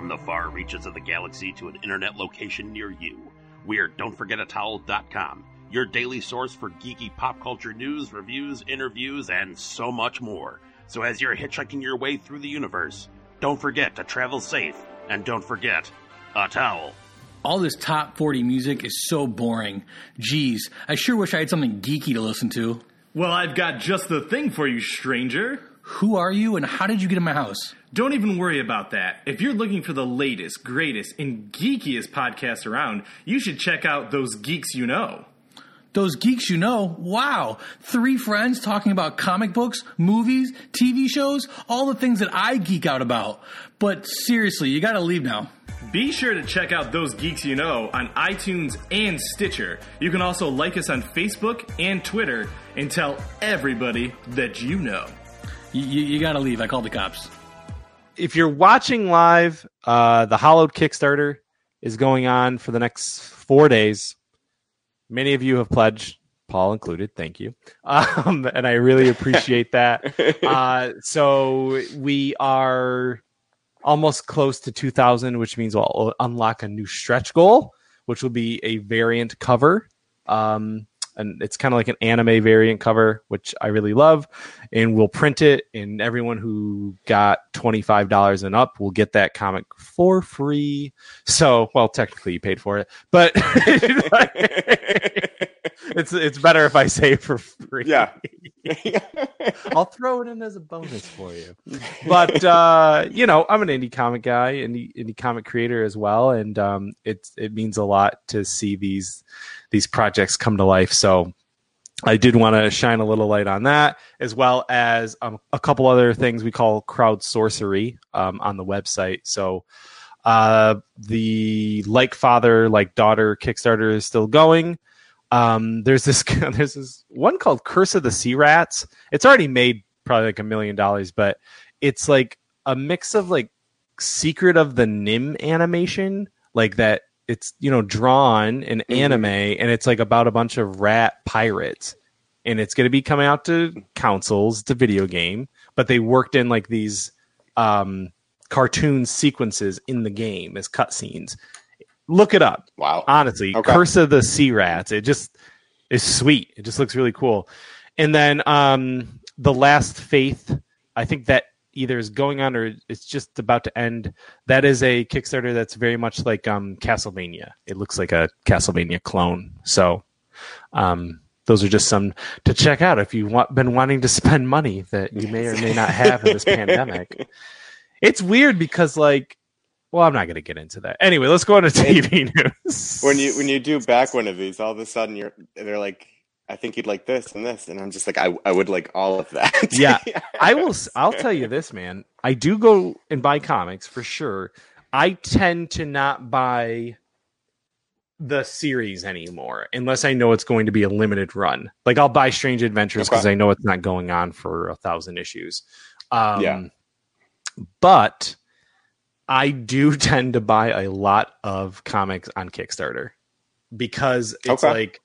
From the far reaches of the galaxy to an internet location near you, we're Don'tForgetATowel.com, your daily source for geeky pop culture news, reviews, interviews, and so much more. So as you're hitchhiking your way through the universe, don't forget to travel safe, and don't forget a towel. All this top 40 music is so boring. Geez, I sure wish I had something geeky to listen to. Well, I've got just the thing for you, stranger. Who are you and how did you get in my house? Don't even worry about that. If you're looking for the latest, greatest, and geekiest podcast around, you should check out Those Geeks You Know. Those geeks you know, wow. Three friends talking about comic books, movies, TV shows, all the things that I geek out about. But seriously, you gotta leave now. Be sure to check out Those Geeks You Know on iTunes and Stitcher. You can also like us on Facebook and Twitter and tell everybody that you know. You, you, you gotta leave. I called the cops. If you're watching live, uh, the Hollowed Kickstarter is going on for the next four days. Many of you have pledged, Paul included. Thank you, um, and I really appreciate that. uh, so we are almost close to 2,000, which means we'll unlock a new stretch goal, which will be a variant cover. Um, and it's kind of like an anime variant cover, which I really love. And we'll print it, and everyone who got twenty five dollars and up will get that comic for free. So, well, technically you paid for it, but it's it's better if I say for free. Yeah. I'll throw it in as a bonus for you. But uh, you know, I'm an indie comic guy, indie indie comic creator as well, and um, it's it means a lot to see these these projects come to life. So I did want to shine a little light on that, as well as um, a couple other things we call crowd sorcery um, on the website. So uh, the like father like daughter Kickstarter is still going. Um, there's this there's this one called Curse of the Sea Rats. It's already made probably like a million dollars, but it's like a mix of like Secret of the NIMH animation, like that. It's you know drawn in anime, and it's like about a bunch of rat pirates, and it's going to be coming out to consoles, to video game. But they worked in like these um, cartoon sequences in the game as cutscenes. Look it up wow. honestly Okay. curse of the sea rats it just is sweet it just looks really cool and then um the last faith i think that either is going on or it's just about to end that is a kickstarter that's very much like um castlevania. It looks like a castlevania clone. So um those are just some to check out if you've been wanting to spend money that you may or may not have in this pandemic. It's weird because like well i'm not going to get into that. Anyway let's go on to tv news. when you when you do back one of these, all of a sudden you're they're like, I think you'd like this and this, and I'm just like, I I would like all of that. Yeah. I will. I'll tell you this, man. I do go and buy comics for sure. I tend to not buy the series anymore unless I know it's going to be a limited run. Like I'll buy Strange Adventures because Okay. I know it's not going on for a thousand issues. Um, Yeah. But I do tend to buy a lot of comics on Kickstarter because it's Okay. like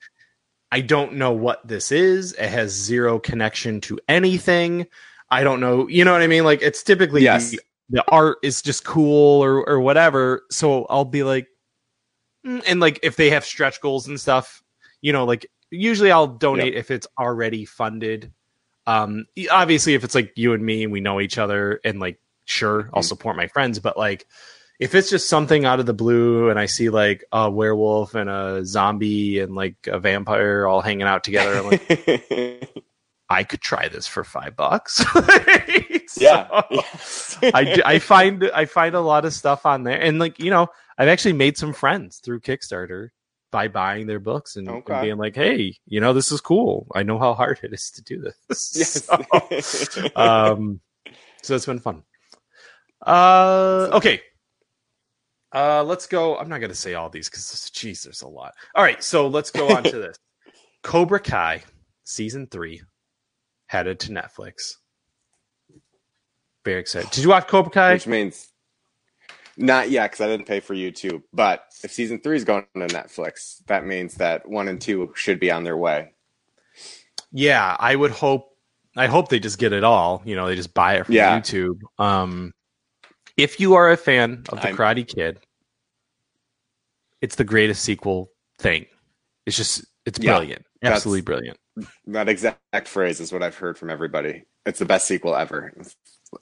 I don't know what this is. It has zero connection to anything. I don't know. You know what I mean? Like it's typically Yes. the, the art is just cool or or whatever. So I'll be like, mm, and like if they have stretch goals and stuff, you know, like usually I'll donate if it's already funded. Um, obviously if it's like you and me and we know each other and like sure I'll Mhm. support my friends, but like if it's just something out of the blue and I see like a werewolf and a zombie and like a vampire all hanging out together, I'm like, I could try this for five bucks. yeah. So, I, I find I find a lot of stuff on there, and like you know, I've actually made some friends through Kickstarter by buying their books and, and being like, hey, you know, this is cool. I know how hard it is to do this. Yes. So, um, so it's been fun. Uh, okay. Uh, let's go. I'm not going to say all these because, geez, there's a lot. All right, so let's go on to this. Cobra Kai season three headed to Netflix. Very excited. Did you watch Cobra Kai? Which means not yet because I didn't pay for YouTube. But if season three is going to Netflix, that means that one and two should be on their way. Yeah, I would hope. I hope they just get it all. You know, they just buy it from Yeah. YouTube. Um, if you are a fan of the I'm- Karate Kid, it's the greatest sequel thing. It's just it's brilliant, that's- absolutely brilliant. That exact phrase is what I've heard from everybody. It's the best sequel ever.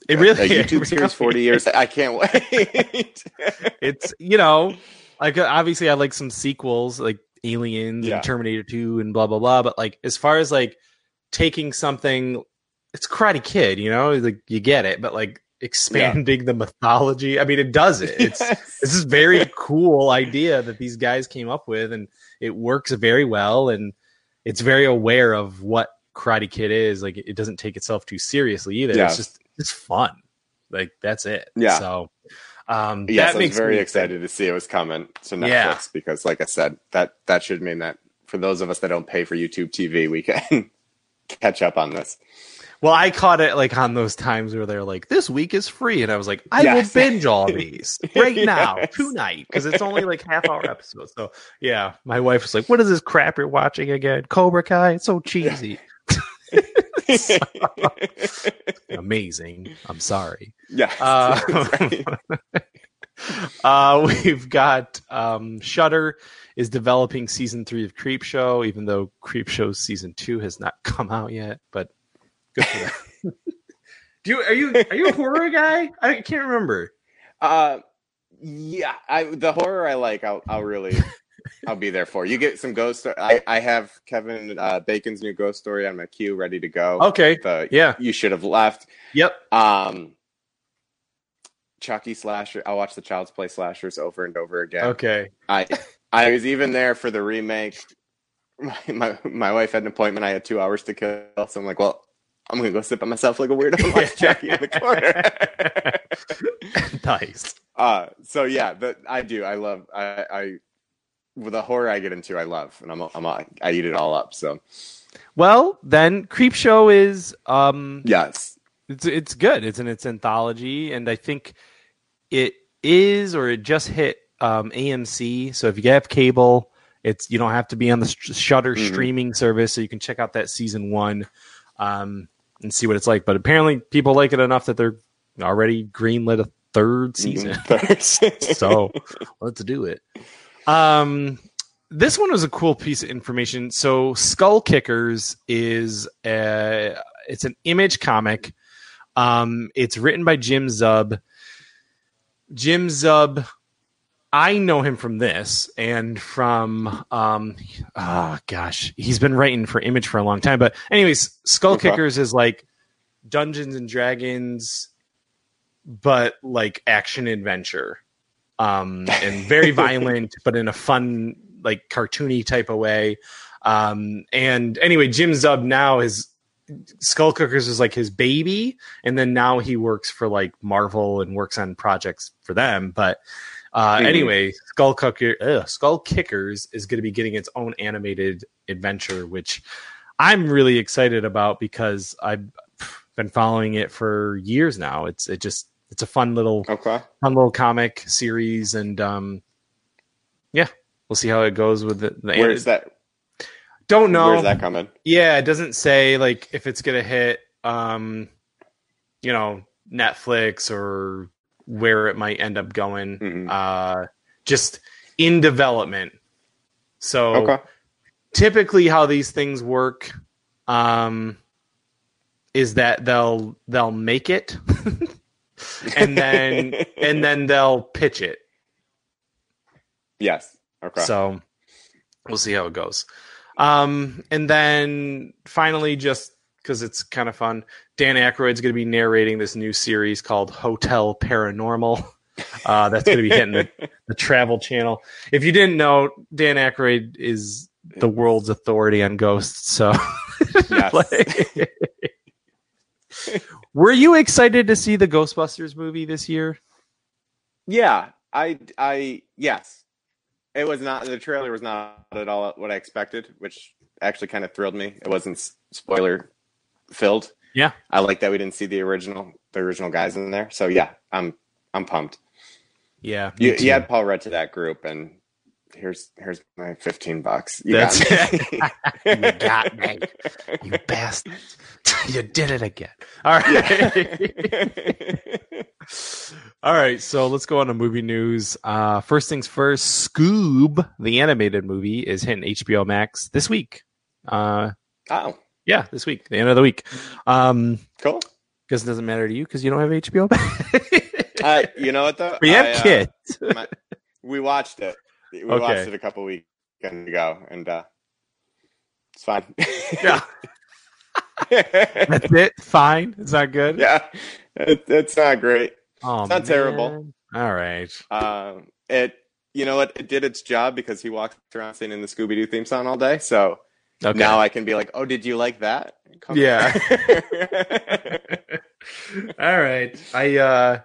It really, a it YouTube really series, forty years. I can't wait. It's you know, like uh, obviously I like some sequels like Aliens Yeah. and Terminator Two and blah blah blah. But like as far as like taking something, it's Karate Kid. You know, like you get it, but like expanding the mythology. I mean, it does it. It's Yes. this is very cool idea that these guys came up with and it works very well and it's very aware of what karate kid is like it doesn't take itself too seriously either Yeah. it's just it's fun like that's it Yeah. so um yes, that I makes was very me excited to see it was coming to Netflix Yeah. because, like I said, that that should mean that for those of us that don't pay for YouTube TV, we can catch up on this. Well i caught it like on those times where they're like this week is free and i was like i Yes. will binge all these right now tonight because it's only like half hour episodes so yeah my wife was like what is this crap you're watching again cobra kai it's so cheesy amazing i'm sorry yeah. Uh, uh, we've got um, Shudder is developing season three of Creepshow, even though Creepshow season two has not come out yet. But good for them. Do you are you are you a horror guy? I can't remember. Uh, yeah, I the horror I like. I'll I'll really I'll be there for. You get some ghost. Sto- I I have Kevin uh, Bacon's new ghost story on my queue, ready to go. Okay. The, Yeah. you should have left. Yep. Um, Chucky slasher. I watch the Child's Play slashers over and over again. Okay. I I was even there for the remake. My, my my wife had an appointment. I had two hours to kill, so I'm like, well, I'm gonna go sit by myself like a weirdo watch Chucky in the corner. nice. uh, so yeah, but I do. I love. I, I with the horror I get into, I love, and I'm I'm I eat it all up. So Well, then Creepshow is um yes, it's it's good. It's in its anthology, and I think it is or it just hit um, AMC. So if you have cable, it's you don't have to be on the sh- Shudder Mhm. streaming service, so you can check out that season one um, and see what it's like. But apparently, people like it enough that they're already greenlit a third season. so let's do it. Um, this one was a cool piece of information. So Skull Kickers is a, it's an image comic. Um, it's written by Jim Zub. Jim Zub, I know him from this and from um, oh gosh, he's been writing for Image for a long time. But anyways, Skull Okay. Kickers is like Dungeons and Dragons, but like action adventure um, and very violent, but in a fun, like cartoony type of way. Um, and anyway, Jim Zub now is Skull Cookers is like his baby, and then now he works for like Marvel and works on projects for them. But uh, Mhm. anyway, Skull Cooker, ugh, Skull Kickers is going to be getting its own animated adventure, which I'm really excited about because I've been following it for years now. It's it just it's a fun little okay. fun little comic series, and um, yeah, we'll see how it goes with the. the Where's that? Don't know. Where's that coming? Yeah, it doesn't say like if it's gonna hit, um, you know, Netflix or where it might end up going. Mhm. Uh, just in development. So Okay. typically, how these things work, um, is that they'll they'll make it, and then and then they'll pitch it. yes. Okay. So we'll see how it goes. Um, and then finally, just because it's kind of fun, Dan Aykroyd's going to be narrating this new series called Hotel Paranormal. Uh, that's going to be hitting the, the Travel Channel. If you didn't know, Dan Aykroyd is the world's authority on ghosts. So, Like- were you excited to see the Ghostbusters movie this year? Yeah, I, I, yes. It was not, the trailer was not at all what I expected, which actually kind of thrilled me. It wasn't spoiler filled. Yeah. I like that we didn't see the original, the original guys in there. So yeah, I'm, I'm pumped. Yeah, You, you had Paul Rudd to that group and here's, here's my 15 bucks. You That's got me. You got me. You bastard. you did it again. All right. All right. So let's go on to movie news. Uh, first things first Scoob, the animated movie, is hitting HBO Max this week. Uh, oh, yeah, this week, the end of the week. Um, cool. because it doesn't matter to you because you don't have HBO Uh, you know what though? we have I, uh, kids. my- we watched it. We Okay. watched it a couple weekends ago, and uh, it's fine. Yeah. That's it. Fine. It's not good. yeah, it, it's not great. Oh, It's not terrible. All right. Um, it, you know what? It did its job because he walked around singing the Scooby Doo theme song all day. So Okay. now I can be like, "Oh, did you like that?" Come Yeah. All right. I uh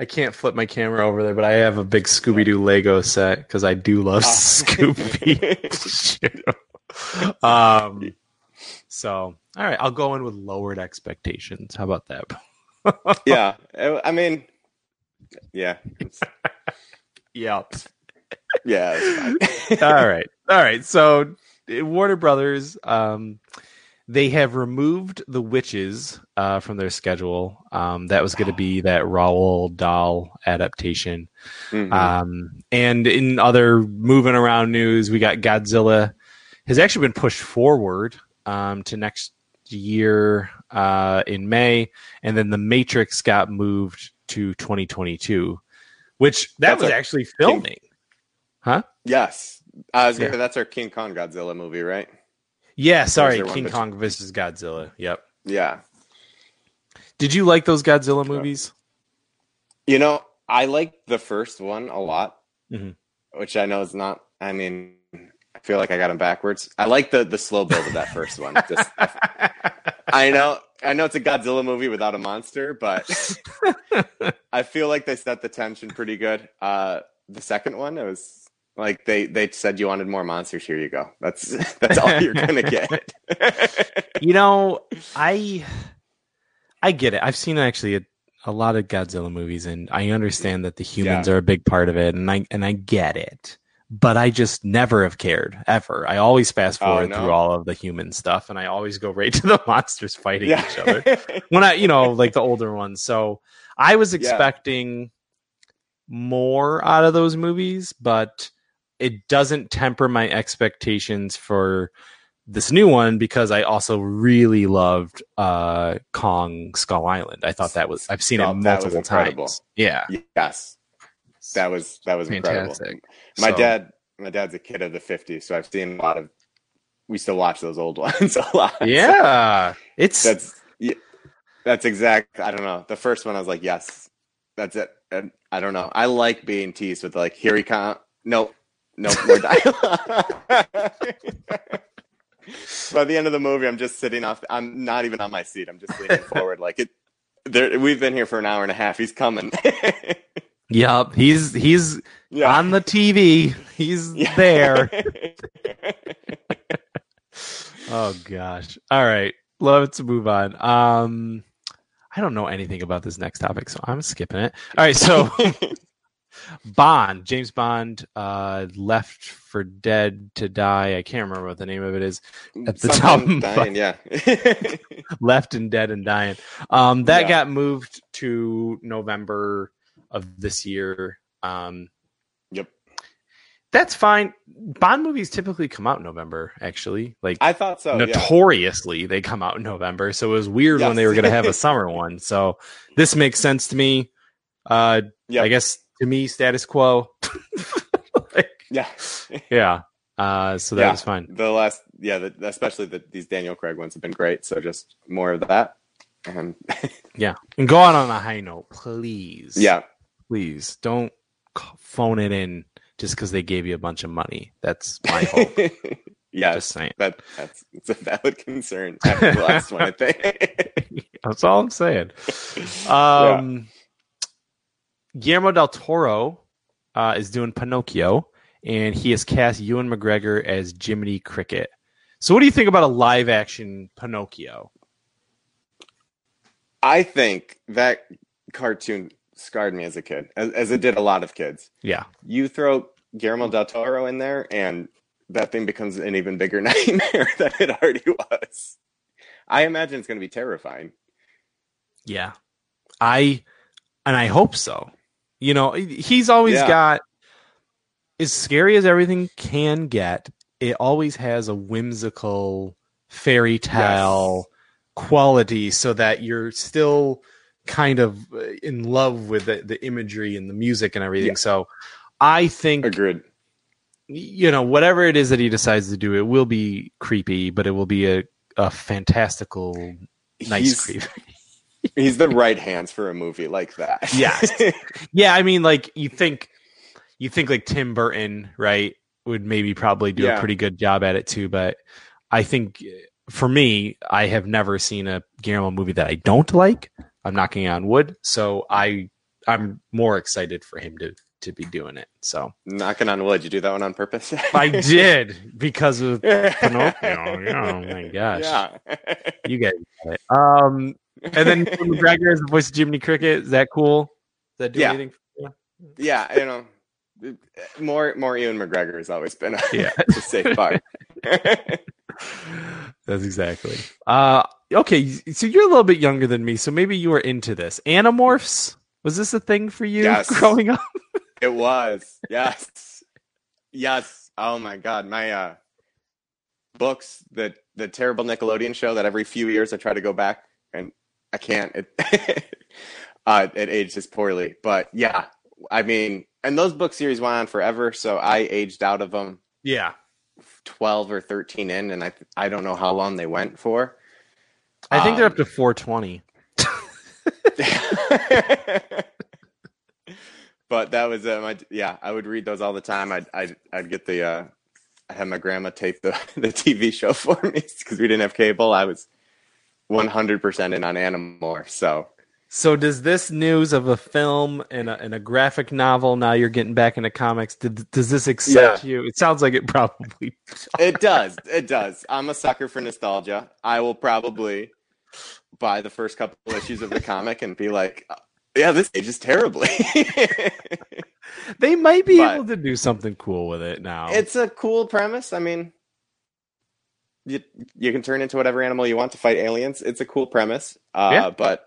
I can't flip my camera over there, but I have a big Scooby Doo Lego set because I do love Ah. Scooby. um. So, all right, I'll go in with lowered expectations. How about that? yeah, I mean, yeah, Yeah. yeah. All right. All right. So, Warner Brothers um they have removed the witches uh, from their schedule. Um, that was going to be that Roald Dahl adaptation. Mhm. Um, and in other moving around news, we got Godzilla has actually been pushed forward um, to next year uh, in May, and then The Matrix got moved to 2022, which that That's was actually filming. Huh? Yes, I was gonna, Yeah. that's our King Kong Godzilla movie, right? Yeah, sorry, King Kong versus Godzilla. Yep. Yeah. Did you like those Godzilla movies? You know, I like the first one a lot, Mhm. which I know is not. I mean, I feel like I got them backwards. I like the the slow build of that first one. Just, I know, I know it's a Godzilla movie without a monster, but I feel like they set the tension pretty good. Uh, the second one, it was like they they said you wanted more monsters. Here you go. That's that's all you're gonna get. you know, I I get it. I've seen actually a, a lot of Godzilla movies, and I understand that the humans Yeah. are a big part of it, and I and I get it. But I just never have cared ever. I always fast Oh, forward no? through all of the human stuff, and I always go right to the monsters fighting yeah. each other. when I, you know, like the older ones. So I was Yeah. expecting more out of those movies, but it doesn't temper my expectations for this new one because I also really loved uh Kong Skull Island. I thought that was I've seen Oh, it that was multiple incredible. times. Yeah. yes, that was that was incredible. fantastic. My So- dad, my dad's a kid of the '50s, so I've seen a lot of. We still watch those old ones a lot. So Yeah. It's that's yeah, that's exact. I don't know. The first one, I was like, yes, that's it. And I don't know. I like being teased with like, here he comes. Nope, nope, more dialogue. By the end of the movie, I'm just sitting off. I'm not even on my seat. I'm just leaning forward, like it. There, we've been here for an hour and a half. He's coming. Yep. He's he's yeah. on the TV. He's Yeah. there. Oh gosh. All right. Love to move on. Um I don't know anything about this next topic, so I'm skipping it. All right, so Bond, James Bond, uh left for dead to die. I can't remember what the name of it is. At the Something top. dying, yeah. Left and dead and dying. Um that Yeah. got moved to November of this year. Um Yep. That's fine. Bond movies typically come out in November, actually. Like I thought so. yeah. notoriously they come out in November. So it was weird when they were going to have a summer one. So this makes sense to me. Uh, Yep. I guess to me, status quo. Like, Yeah. yeah. Uh, so that Yeah. was fine. The last, yeah, the, especially the, these Daniel Craig ones have been great. So just more of that. And Yeah. And go out on a high note, please. yeah, Please don't phone it in just because they gave you a bunch of money. That's my hope. yeah, Just saying. that that's it's a valid concern after the last one. I think. That's all I'm saying. Um, Guillermo del Toro uh, is doing Pinocchio, and he has cast Ewan McGregor as Jiminy Cricket. So, what do you think about a live action Pinocchio? I think that cartoon scarred me as a kid, as, as it did a lot of kids. Yeah, You throw Guillermo del Toro in there, and that thing becomes an even bigger nightmare than it already was. I imagine it's going to be terrifying. yeah, I and I hope so. You know, he's always Yeah. got as scary as everything can get. It always has a whimsical fairy tale quality, so that you're still kind of uh, in love with the, the imagery and the music and everything. Yeah. So, I think Agreed. you know whatever it is that he decides to do, it will be creepy, but it will be a a fantastical, nice he's, creep. he's the right hands for a movie like that. yeah, Yeah, I mean, like you think, you think like Tim Burton, right, would maybe probably do a pretty good job at it too. But I think for me, I have never seen a Guillermo movie that I don't like. I'm knocking on wood, so I I'm more excited for him to to be doing it. So Knocking on wood. You do that one on purpose? I did because of Pinocchio. Oh my gosh, Yeah. you guys got it. Um, and then McGregor is the voice of Jiminy Cricket. Is that cool? Does that do Yeah. anything? For you? yeah, you know, more more Ewan McGregor has always been a, Yeah. a safe part. That's exactly. Uh, okay, so you're a little bit younger than me, so maybe you were into this. Animorphs was this a thing for you Yes. growing up? It was. Yes. Yes. Oh my god. My uh books, the the terrible Nickelodeon show that every few years I try to go back and I can't. It uh it ages poorly. But yeah, I mean, and those book series went on forever, so I aged out of them Yeah, 12 or 13 in and I I don't know how long they went for. I think they're Um, up to 420. but that was uh, my yeah. I would read those all the time. I'd I'd, I'd get the uh, I had my grandma tape the the TV show for me because we didn't have cable. I was one hundred percent in on Animorph. So So does this news of a film and a, and a graphic novel now you're getting back into comics? Did, does this excite you? It sounds like it probably. it does. It does. I'm a sucker for nostalgia. I will probably buy the first couple issues of the comic and be like, yeah, this ages terribly. They might be But- able to do something cool with it now. it's a cool premise. I mean, you you can turn into whatever animal you want to fight aliens. It's a cool premise. Uh, Yeah. But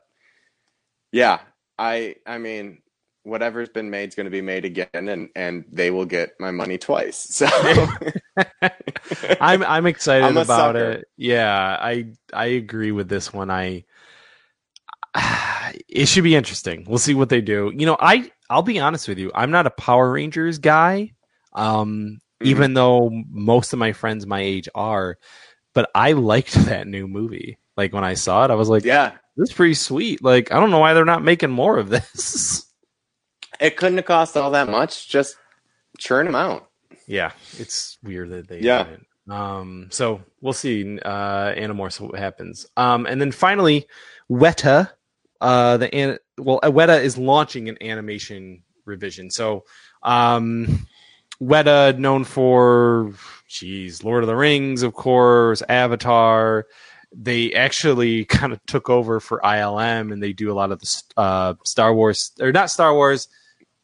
yeah, I I mean, whatever's been made is going to be made again, and and they will get my money twice. So I'm I'm excited I'm about sucker. it. Yeah, I I agree with this one. I it should be interesting. We'll see what they do. You know, I I'll be honest with you. I'm not a Power Rangers guy. Um Mhm. even though most of my friends my age are, but I liked that new movie. Like when I saw it, I was like, yeah, this is pretty sweet. Like I don't know why they're not making more of this. it couldn't have cost all that much. Just churn them out. Yeah, it's weird that they Yeah. didn't. Um, so we'll see. Uh, Animorphs, what happens. Um, and then finally, Weta. Uh, the an- well, Weta is launching an animation revision. So, um, Weta known for, geez, Lord of the Rings, of course, Avatar. They actually kind of took over for ILM, and they do a lot of the uh, Star Wars, or not Star Wars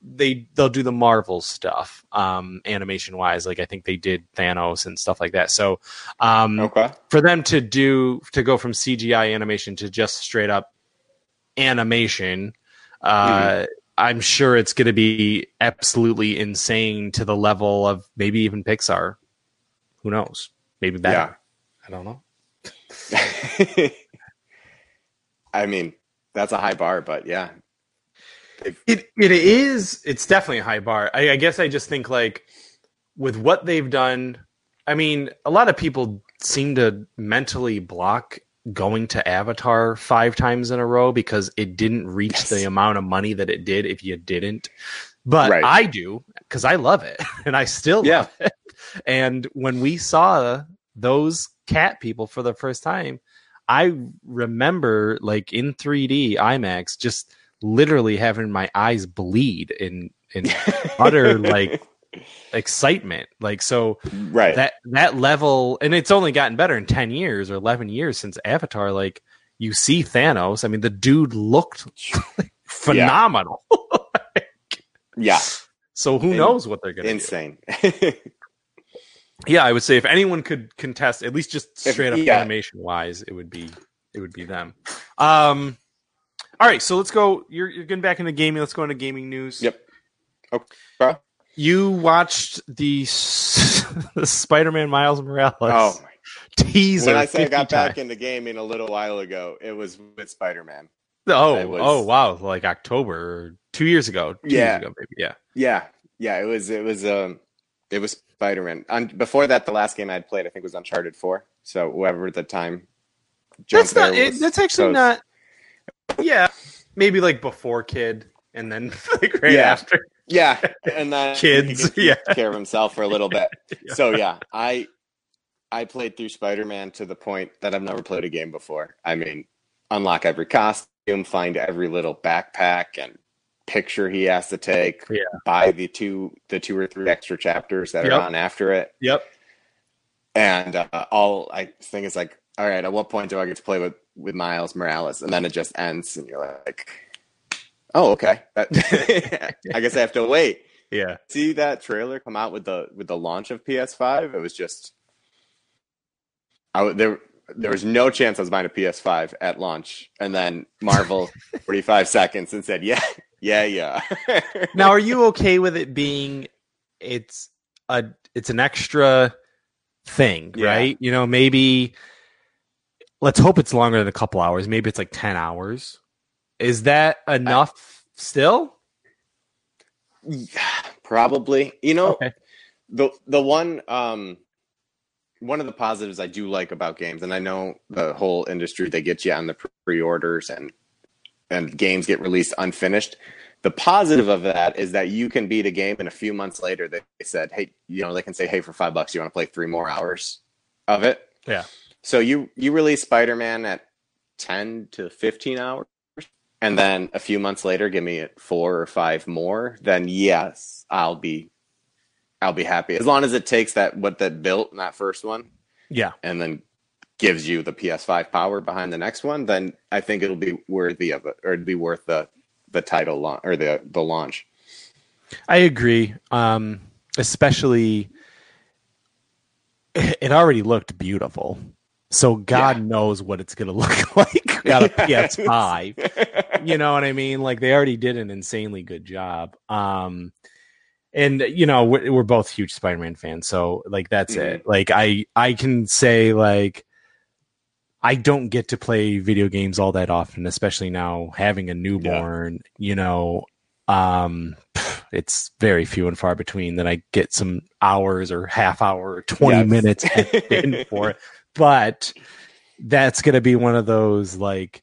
they they'll do the Marvel stuff, um, animation wise. Like I think they did Thanos and stuff like that. So um, Okay. for them to do to go from CGI animation to just straight up animation, uh, I'm sure it's going to be absolutely insane to the level of maybe even Pixar. Who knows? Maybe better. I don't know. I mean, that's a high bar, but yeah. It it is. It's definitely a high bar. I, I guess I just think like with what they've done. I mean, a lot of people seem to mentally block going to Avatar five times in a row because it didn't reach Yes. the amount of money that it did if you didn't. But Right. I do because I love it and I still Yeah. love it. And when we saw those cat people for the first time, I remember like in 3D IMAX just literally having my eyes bleed in in utter like excitement. Like so right. that that level and it's only gotten better in 10 years or 11 years since Avatar like you see Thanos, I mean the dude looked phenomenal. yeah. so who In- knows what they're going to do. Insane. Yeah, I would say if anyone could contest at least just If- straight up yeah. animation wise, it would be it would be them. Um all right, so let's go. You're you're getting back into gaming. Let's go into gaming news. Yep. Okay. You watched the, the Spider-Man Miles Morales oh, teaser. when I say I 50 got back into gaming a little while ago, it was with Spider Man. oh was- oh wow, like October, two years ago. Two Yeah. years ago, maybe. Yeah. Yeah, yeah, it was it was um it was Spider Man. On before that, the last game I'd played, I think, was Uncharted Four. So whoever at the time, That's not. It, that's actually so- not. Yeah, maybe like before kid, and then like right Yeah. after. Yeah, and then Kids, yeah. care of himself for a little bit. Yeah. So yeah, I I played through Spider Man to the point that I've never played a game before. I mean, unlock every costume, find every little backpack and picture he has to take, Yeah. buy the two the two or three extra chapters that Yep. are on after it. Yep. And uh, all I think is like, all right, at what point do I get to play with with Miles Morales? And then it just ends, and you're like, oh, okay. That, I guess I have to wait. Yeah. See that trailer come out with the with the launch of PS5? It was just, I there there was no chance I was buying a PS5 at launch, and then Marvel 45 seconds and said, "Yeah, yeah, yeah." now, are you okay with it being it's a it's an extra thing, Yeah. right? You know, maybe let's hope it's longer than a couple hours. Maybe it's like 10 hours. Is that enough still? Probably. You know, Okay. the the one um one of the positives I do like about games, and I know the whole industry they get you on the pre-orders and and games get released unfinished. The positive of that is that you can beat a game, and a few months later they said, "Hey, you know, they can say, hey, for five bucks, you want to play three more hours of it." Yeah. So you you release Spider Man at ten to fifteen hours, and then a few months later, give me four or five more. Then yes, I'll be I'll be happy as long as it takes that what that built in that first one, Yeah. and then gives you the PS5 power behind the next one. Then I think it'll be worthy of it, or it'd be worth the the title launch or the the launch. I agree. Um, especially, it already looked beautiful. So God Yeah. knows what it's going to look like on a PS5. you know what I mean? Like they already did an insanely good job. Um, and you know we're, we're both huge Spider-Man fans, so like that's it. Like I I can say like I don't get to play video games all that often, especially now having a newborn. You know, um, it's very few and far between that I get some hours or half hour or twenty Yes. minutes in for it. But that's gonna be one of those like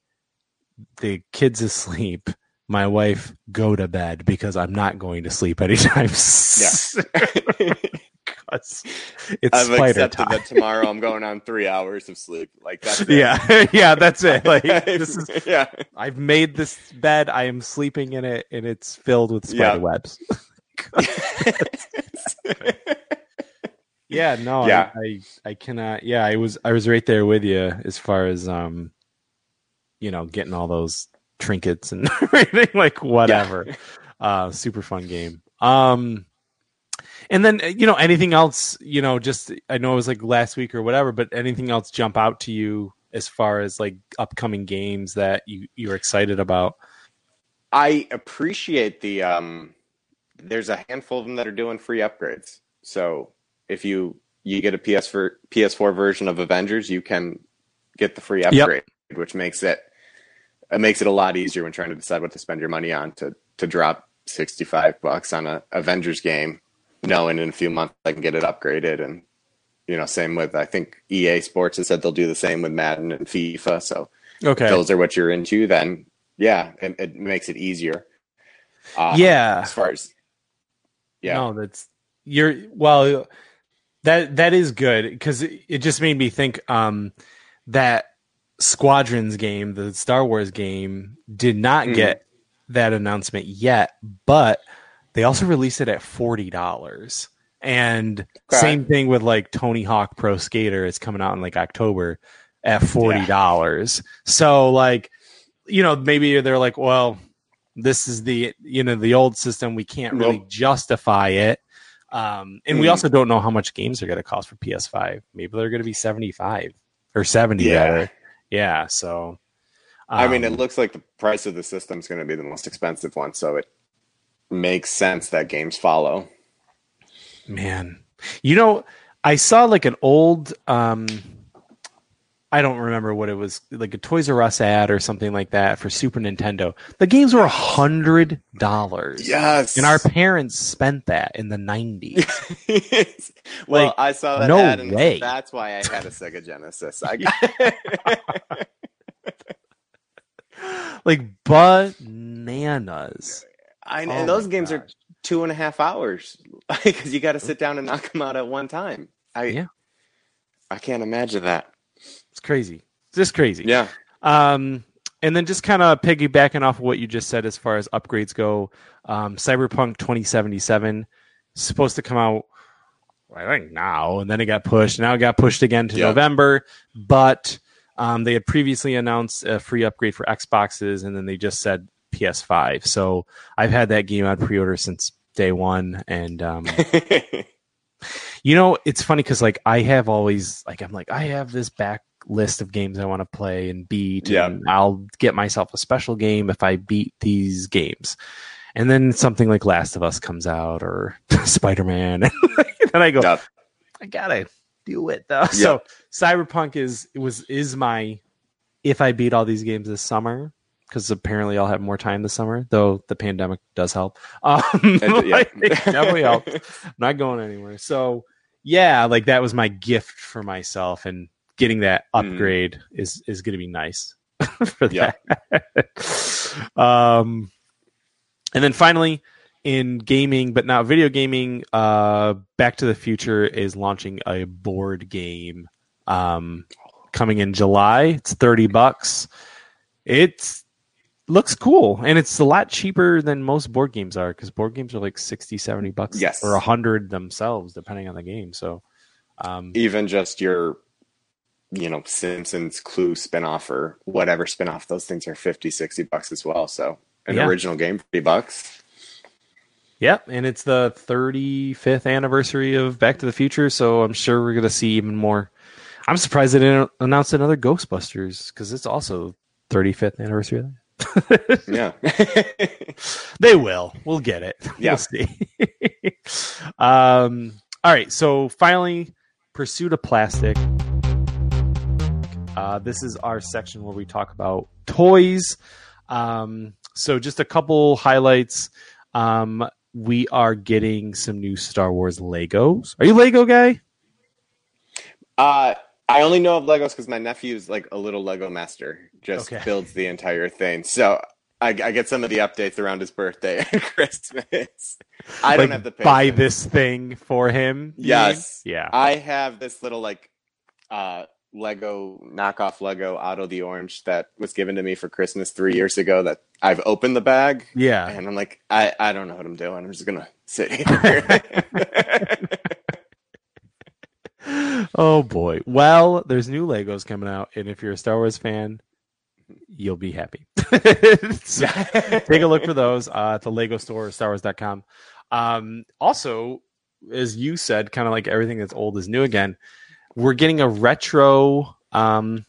the kids asleep. My wife go to bed because I'm not going to sleep anytime soon. 'Cause it's I've spider accepted time. that tomorrow I'm going on three hours of sleep. Like that's it. Yeah, yeah, that's it. Like this is yeah. I've made this bed. I am sleeping in it, and it's filled with spider Yeah. webs. Yeah, no, Yeah. I, I, I cannot. Yeah, I was, I was right there with you as far as, um, you know, getting all those trinkets and everything, like whatever. Uh, super fun game. Um, and then you know, anything else? You know, just I know it was like last week or whatever, but anything else jump out to you as far as like upcoming games that you you're excited about? I appreciate the um there's a handful of them that are doing free upgrades. So if you you get a PS for PS4 version of Avengers, you can get the free Yep. upgrade, which makes it it makes it a lot easier when trying to decide what to spend your money on to to drop 65 bucks on a Avengers game knowing in a few months I can get it upgraded and you know same with I think EA Sports has said they'll do the same with Madden and FIFA so Okay. if those are what you're into, then yeah, it, it makes it easier. Uh, yeah. as far as yeah, No, that's you're well. That that is good because it, it just made me think um, that Squadrons game, the Star Wars game, did not Mhm. get that announcement yet, but they also released it at forty dollars. And Okay. same thing with like Tony Hawk Pro Skater it's coming out in like October at forty dollars. So like, you know, maybe they're like, well, this is the you know the old system. We can't really Nope. justify it. Um, and we Mhm. also don't know how much games are going to cost for PS5. Maybe they're going to be seventy five or seventy. Yeah. rather. Yeah. So, I mean, it um, looks like the price of the system is going to be the most expensive one, so it makes sense that games follow. Man, you know, I saw like an old, um, I don't remember what it was, like a Toys R Us ad or something like that for Super Nintendo. The games were a hundred dollars. Yes, And our parents spent that in the nineties. well, Like, I saw that no ad, and way. that's why I had a Sega Genesis. I got like bananas. I know Oh and those games are two and a half hours because you got to sit down and knock them out at one time. I Yeah. I can't imagine that. It's crazy. It's just crazy. Yeah. Um, and then just kind of piggybacking off of what you just said as far as upgrades go, um, Cyberpunk 2077 is supposed to come out, I think now, and then it got pushed. Now it got pushed again to Yeah. November, but um, they had previously announced a free upgrade for Xboxes, and then they just said PS5. So I've had that game on pre-order since day one, and um, you know, it's funny because like I have always like I'm like I have this back list of games I want to play and beat. Yeah. And I'll get myself a special game if I beat these games. And then something like Last of Us comes out or Spider Man. and then I go, Yep. I gotta do it though. So Cyberpunk is was is my if I beat all these games this summer because apparently I'll have more time this summer. Though the pandemic does help. Um, It- yeah. like, definitely helps. I'm not going anywhere. So yeah, like that was my gift for myself, and getting that Mm. upgrade is is going to be nice for Yeah. that. um, and then finally, in gaming, but not video gaming, uh, Back to the Future is launching a board game um, coming in July. It's thirty bucks. It's looks cool and it's a lot cheaper than most board games are because board games are like 60 70 bucks Yes. or 100 themselves depending on the game so um, Even just your, you know, Simpsons Clue spinoff or whatever spinoff, those things are 50, 60 bucks as well. So an Yeah. original game, 50 bucks. Yep, and it's the 35th anniversary of Back to the Future, so I'm sure we're going to see even more. I'm surprised they didn't announce another Ghostbusters because it's also 35th anniversary. Yeah. They will. We'll get it. Yeah. We'll see. um, all right. So finally, Pursuit of Plastic. Uh, this is our section where we talk about toys. Um, so just a couple highlights. Um, we are getting some new Star Wars Legos. Are you Lego guy? Uh, I only know of Legos because my nephew's like a little Lego master, just Okay. builds the entire thing. So I, I get some of the updates around his birthday and Christmas. I don't have the patience. buy this thing for him. Yes. mean? Yeah. I have this little like uh, Lego knockoff Lego Otto the Orange that was given to me for Christmas three years ago. That I've opened the bag yeah. and I'm like, I, I don't know what I'm doing. I'm just gonna sit here. oh boy. Well, there's new Legos coming out, and if you're a Star Wars fan, you'll be happy. So, take a look for those uh, at the Lego store, StarWars.com. Um, also, as you said, kind of like everything that's old is new again. We're getting a retro um,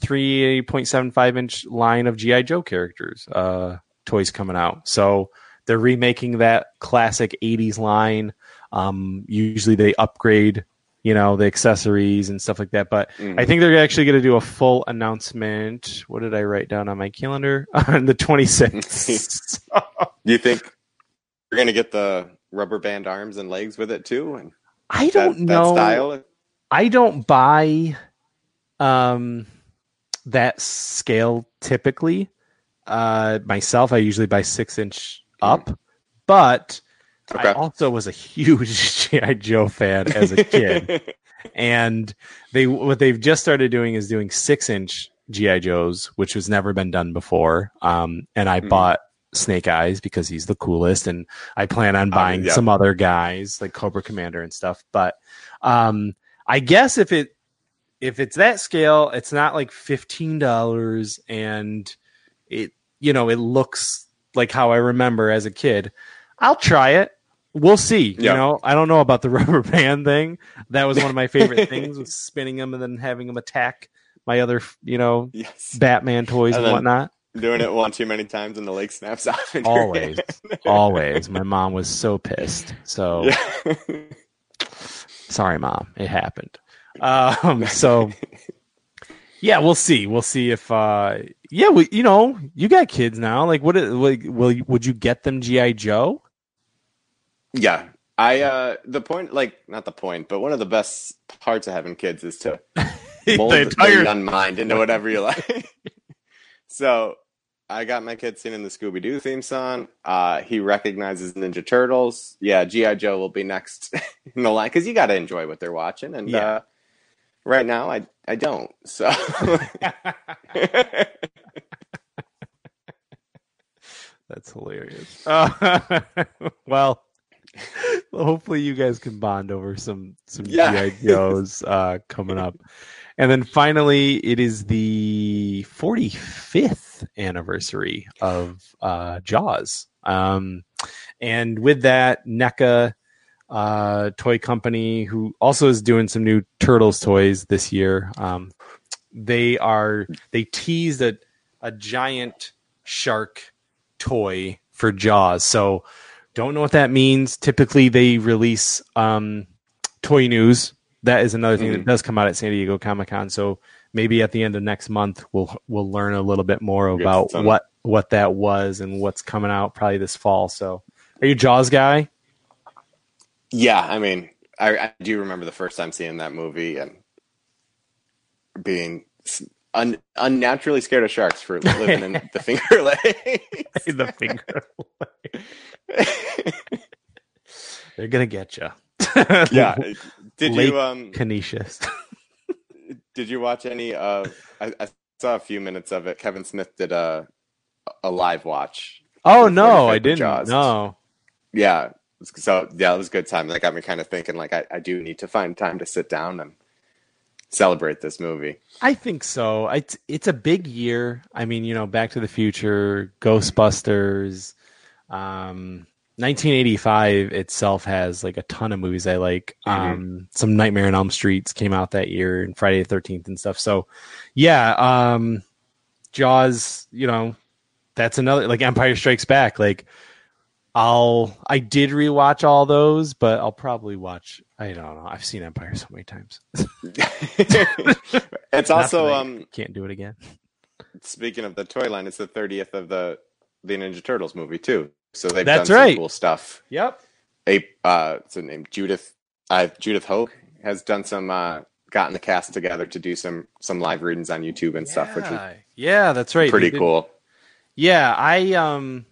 3.75 inch line of GI Joe characters uh, toys coming out. So they're remaking that classic 80s line. Um, usually they upgrade, you know, the accessories and stuff like that. But Mhm. I think they're actually going to do a full announcement. What did I write down on my calendar? on the 26th. you think you're gonna get the rubber band arms and legs with it too? And I don't that know. style? I don't buy um that scale typically. Uh myself, I usually buy six inch up, but I also was a huge G.I. Joe fan as a kid. and they what they've just started doing is doing six inch GI Joes, which has never been done before. Um, and I Mhm. bought Snake Eyes because he's the coolest, and I plan on buying yeah. some other guys like Cobra Commander and stuff. But um, I guess if it if it's that scale, it's not like fifteen dollars, and it you know it looks like how I remember as a kid. I'll try it. We'll see. Yeah. You know, I don't know about the rubber band thing. That was one of my favorite things was spinning them and then having them attack my other, you know, yes. Batman toys and, And whatnot. Doing it one too many times and the leg snaps off. Always, always. My mom was so pissed. So Yeah. sorry, mom. It happened. Um, so yeah, we'll see. We'll see if, uh, yeah, we, you know, you got kids now. Like, what? Like, will you- would you get them GI Joe? Yeah. I uh the point like not the point, but one of the best parts of having kids is to mold the entire young mind into whatever you like. so I got my kid singing the Scooby Doo theme song. Uh, he recognizes Ninja Turtles. Yeah, GI Joe will be next in the line because you got to enjoy what they're watching. And Yeah. uh, right now, I I don't. So That's hilarious. Uh, well, hopefully you guys can bond over some some Yeah. GI Joes uh, coming up, and then finally it is the 45th anniversary of uh, Jaws, um, and with that NECA uh, toy company who also is doing some new Turtles toys this year. Um, they are they teased a a giant shark toy for Jaws. So don't know what that means. Typically they release um toy news. That is another thing that Mhm. does come out at San Diego Comic Con. So maybe at the end of next month we'll we'll learn a little bit more about some- what what that was and what's coming out probably this fall. So are you Jaws guy? Yeah, I mean, I, I do remember the first time seeing that movie and being un, unnaturally scared of sharks for living in the Finger Lakes. the finger. Lakes. They're gonna get you. yeah. Did Lake you um Canisius. did you watch any of I, I saw a few minutes of it. Kevin Smith did a a live watch. Oh no, I didn't. Jaws. No. Yeah. So yeah, it was a good time. That got me kind of thinking like I, I do need to find time to sit down and celebrate this movie. I think so. It's it's a big year. I mean, you know, Back to the Future, Ghostbusters, um, 1985 itself has like a ton of movies I like. Mhm. Um, some Nightmare on Elm Streets came out that year, and Friday the 13th and stuff. So, yeah, um, Jaws. You know, that's another like Empire Strikes Back. Like, I'll I did rewatch all those, but I'll probably watch. I don't know. I've seen Empire so many times. it's also um can't do it again. speaking of the toy line, it's the 30th of the the Ninja Turtles movie too. So they've That's done right. some cool stuff. Yep. A uh, what's her name? Judith. Uh, Judith Hoag has done some. Uh, gotten the cast together to do some some live readings on YouTube and stuff, which is Yeah. yeah, that's right. pretty cool. Yeah, I um,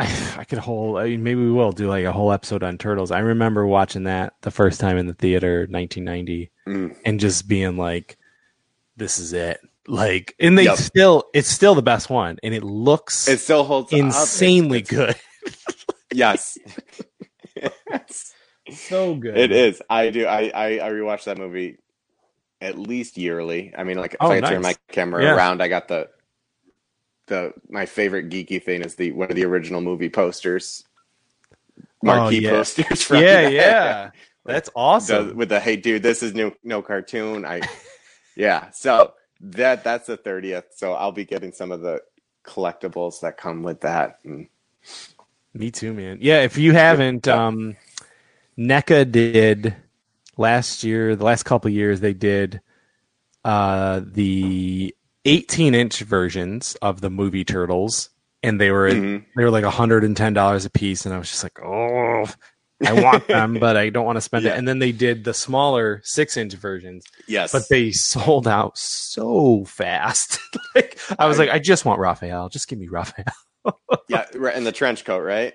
I I could whole. I mean, maybe we will do like a whole episode on turtles. I remember watching that the first time in the theater, 1990, Mm. and just being like, "This is it." Like, and they Yep. still, it's still the best one, and it looks It still holds insanely it's- good. Yes, So good. it is. I do. I, I I rewatch that movie at least yearly. I mean, like if Oh, I turn my camera Yeah. around, I got the the my favorite geeky thing is the one of the original movie posters, marquee yeah. posters. From Yeah, that. yeah. That's The- awesome. with the hey dude, this is new no cartoon. I yeah. So that that's the thirtieth. So I'll be getting some of the collectibles that come with that. And Me too, man. Yeah, if you haven't, um, NECA did last year, the last couple years, they did uh, the 18 inch versions of the movie Turtles, and they were Mhm. they were like 110 dollars a piece, and I was just like, oh, I want them, but I don't want to spend Yeah. it. And then they did the smaller six inch versions, yes, but they sold out so fast. like I was like, I just want Raphael, just give me Raphael. yeah, right in the trench coat, right?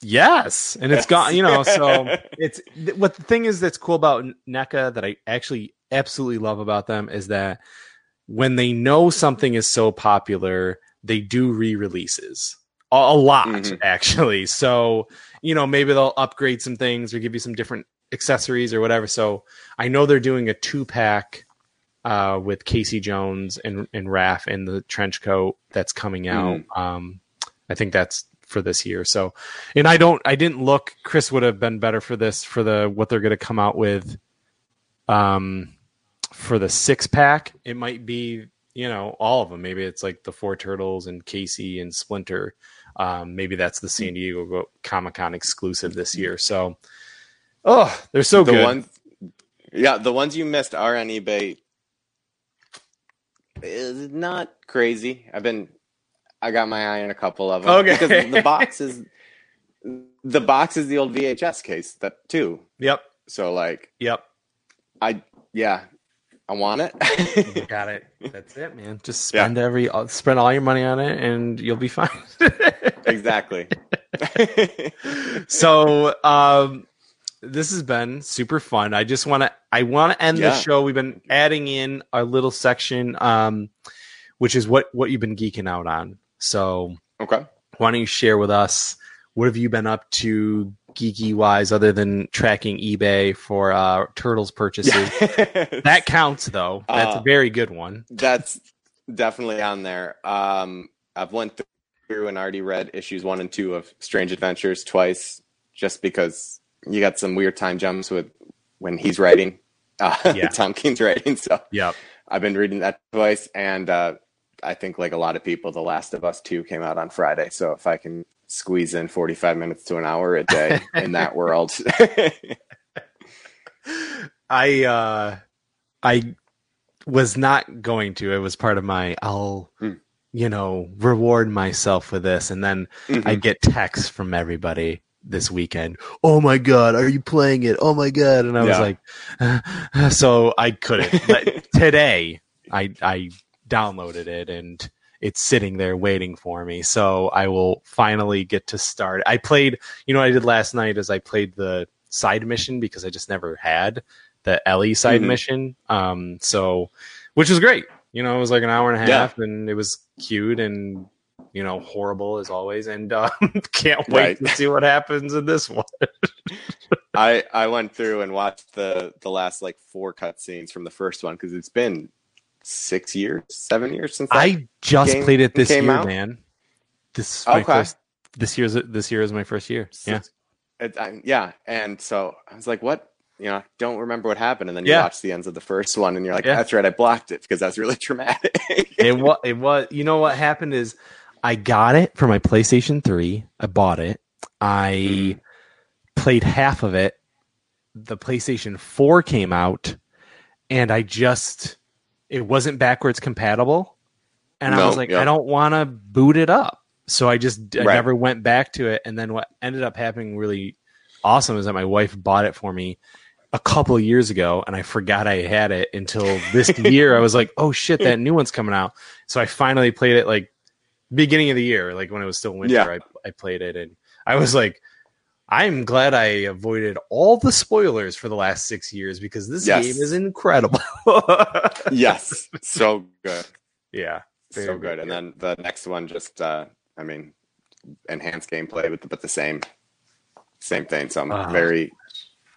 Yes, and it's Yes. gone. You know, so it's th- what the thing is that's cool about NECA that I actually absolutely love about them is that when they know something is so popular, they do re-releases a, a lot Mhm. actually. So you know, maybe they'll upgrade some things or give you some different accessories or whatever. So I know they're doing a two pack uh, with Casey Jones and and Raph in the trench coat that's coming out. Um, I think that's for this year. So, and I don't, I didn't look. Chris would have been better for this for the what they're going to come out with. Um, for the six pack, it might be you know all of them. Maybe it's like the four turtles and Casey and Splinter. Um, maybe that's the San Diego Comic Con exclusive this year. So, oh, they're so the good. ones, yeah, the ones you missed are on eBay. Is not crazy. I've been, I got my eye on a couple of them. Okay. because the box is, the box is the old VHS case that too. Yep, So like, yep. I yeah, I want it. got it. That's it, man. Just Yeah. spend every uh, spend all your money on it, and you'll be fine. exactly. so um this has been super fun i just want to i want to end Yeah. the show we've been adding in a little section um which is what what you've been geeking out on so okay. why don't you share with us what have you been up to geeky wise other than tracking ebay for uh turtles purchases that counts though that's a Uh, very good one That's definitely on there. Um, I've went through and already read issues one and two of Strange Adventures twice, just because you got some weird time jumps with when he's writing uh, Yeah. Tom King's writing. So yeah I've been reading that twice, and uh, I think like a lot of people, The Last of Us Two came out on Friday. So if I can squeeze in forty five minutes to an hour a day in that world, I uh I was not going to. It was part of my I'll Hmm. you know reward myself with this, and then I get texts from everybody this weekend. Oh my god, are you playing it? Oh my god! And I was like, uh, so I couldn't. But today, I I downloaded it and it's sitting there waiting for me. So I will finally get to start. I played. You know what I did last night is I played the side mission because I just never had the Ellie side Mhm. mission. Um, so which was great. You know, it was like an hour and a Yeah. half, and it was cute and you know horrible as always. And um, can't wait Right. to see what happens in this one. I I went through and watched the the last like four cutscenes from the first one because it's been six years, seven years since. I just played it this year, out? man. This Okay. first. This year's this year is my first year. Yeah, It, I, yeah, and so I was like, "What?" You know, I don't remember what happened, and then you Yeah. watch the ends of the first one, and you're like, Yeah. "That's right, I blocked it because that's really traumatic." it was. It was. You know what happened is, I got it for my PlayStation Three. I bought it. I Mhm. played half of it. The PlayStation Four came out, and I just it wasn't backwards compatible, and I was like, yeah. I don't want to boot it up. So I just I Right. never went back to it. And then what ended up happening really awesome is that my wife bought it for me a couple of years ago, and I forgot I had it until this year. I was like, oh shit, that new one's coming out. So I finally played it like beginning of the year, like when it was still winter. Yeah. I, I played it, and I was like. I'm glad I avoided all the spoilers for the last six years because this Yes. game is incredible. yes, so good, yeah, so good. good, And then the next one, just uh, I mean, enhanced gameplay with the, but the same, same thing. So I'm Ah. very,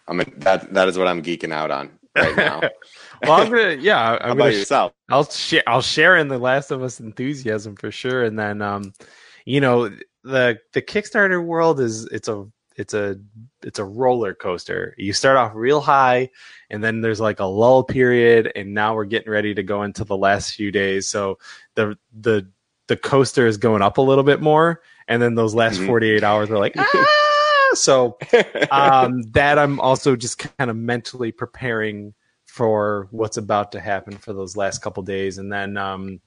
I'm a, that that is what I'm geeking out on right now. well, I'm gonna, yeah, I'm about gonna, yourself? I'll share, I'll share in the Last of Us enthusiasm for sure, and then, um, you know, the the Kickstarter world is it's a it's a it's a roller coaster. You start off real high, and then there's like a lull period, and now we're getting ready to go into the last few days. So the the the coaster is going up a little bit more, and then those last Mhm. 48 hours are like ah. So um, that I'm also just kind of mentally preparing for what's about to happen for those last couple days, and then um,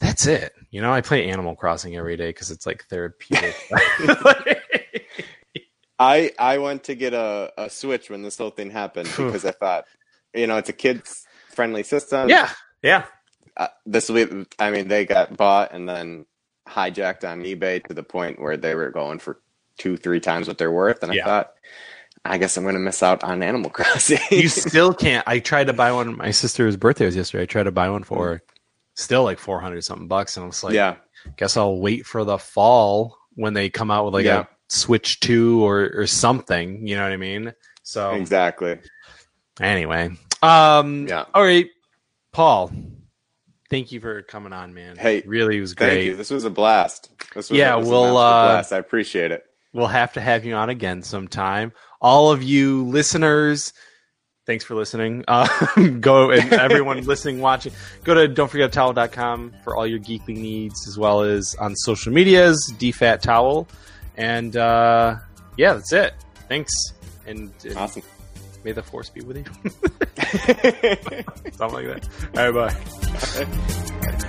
that's it. You know, I play Animal Crossing every day because it's like therapeutic. I I went to get a, a Switch when this whole thing happened because I thought, you know, it's a kids friendly system. yeah, yeah, Uh, this week, I mean, they got bought and then hijacked on eBay to the point where they were going for two, three times what they're worth. And Yeah. I thought, I guess I'm going to miss out on Animal Crossing. you still can't. I tried to buy one. My sister's birthday was yesterday. I tried to buy one for. Still like four hundred something bucks, and I was like, yeah, guess I'll wait for the fall when they come out with like Yeah. a Switch Two or or something. You know what I mean? So exactly. anyway, um, Yeah. All right, Paul. Thank you for coming on, man. Hey, really was Thank great. you. This was a blast. This was, Yeah, we'll, uh, blast. I appreciate it. We'll have to have you on again sometime. All of you listeners, thanks for listening. Uh, go and everyone listening, watching, go to don't forget don'tforgetatowel.com for all your geekly needs, as well as on social medias, DFAT Towel. And uh, yeah, that's it. Thanks. And, and Awesome. may the force be with you. Something like that. All right, bye.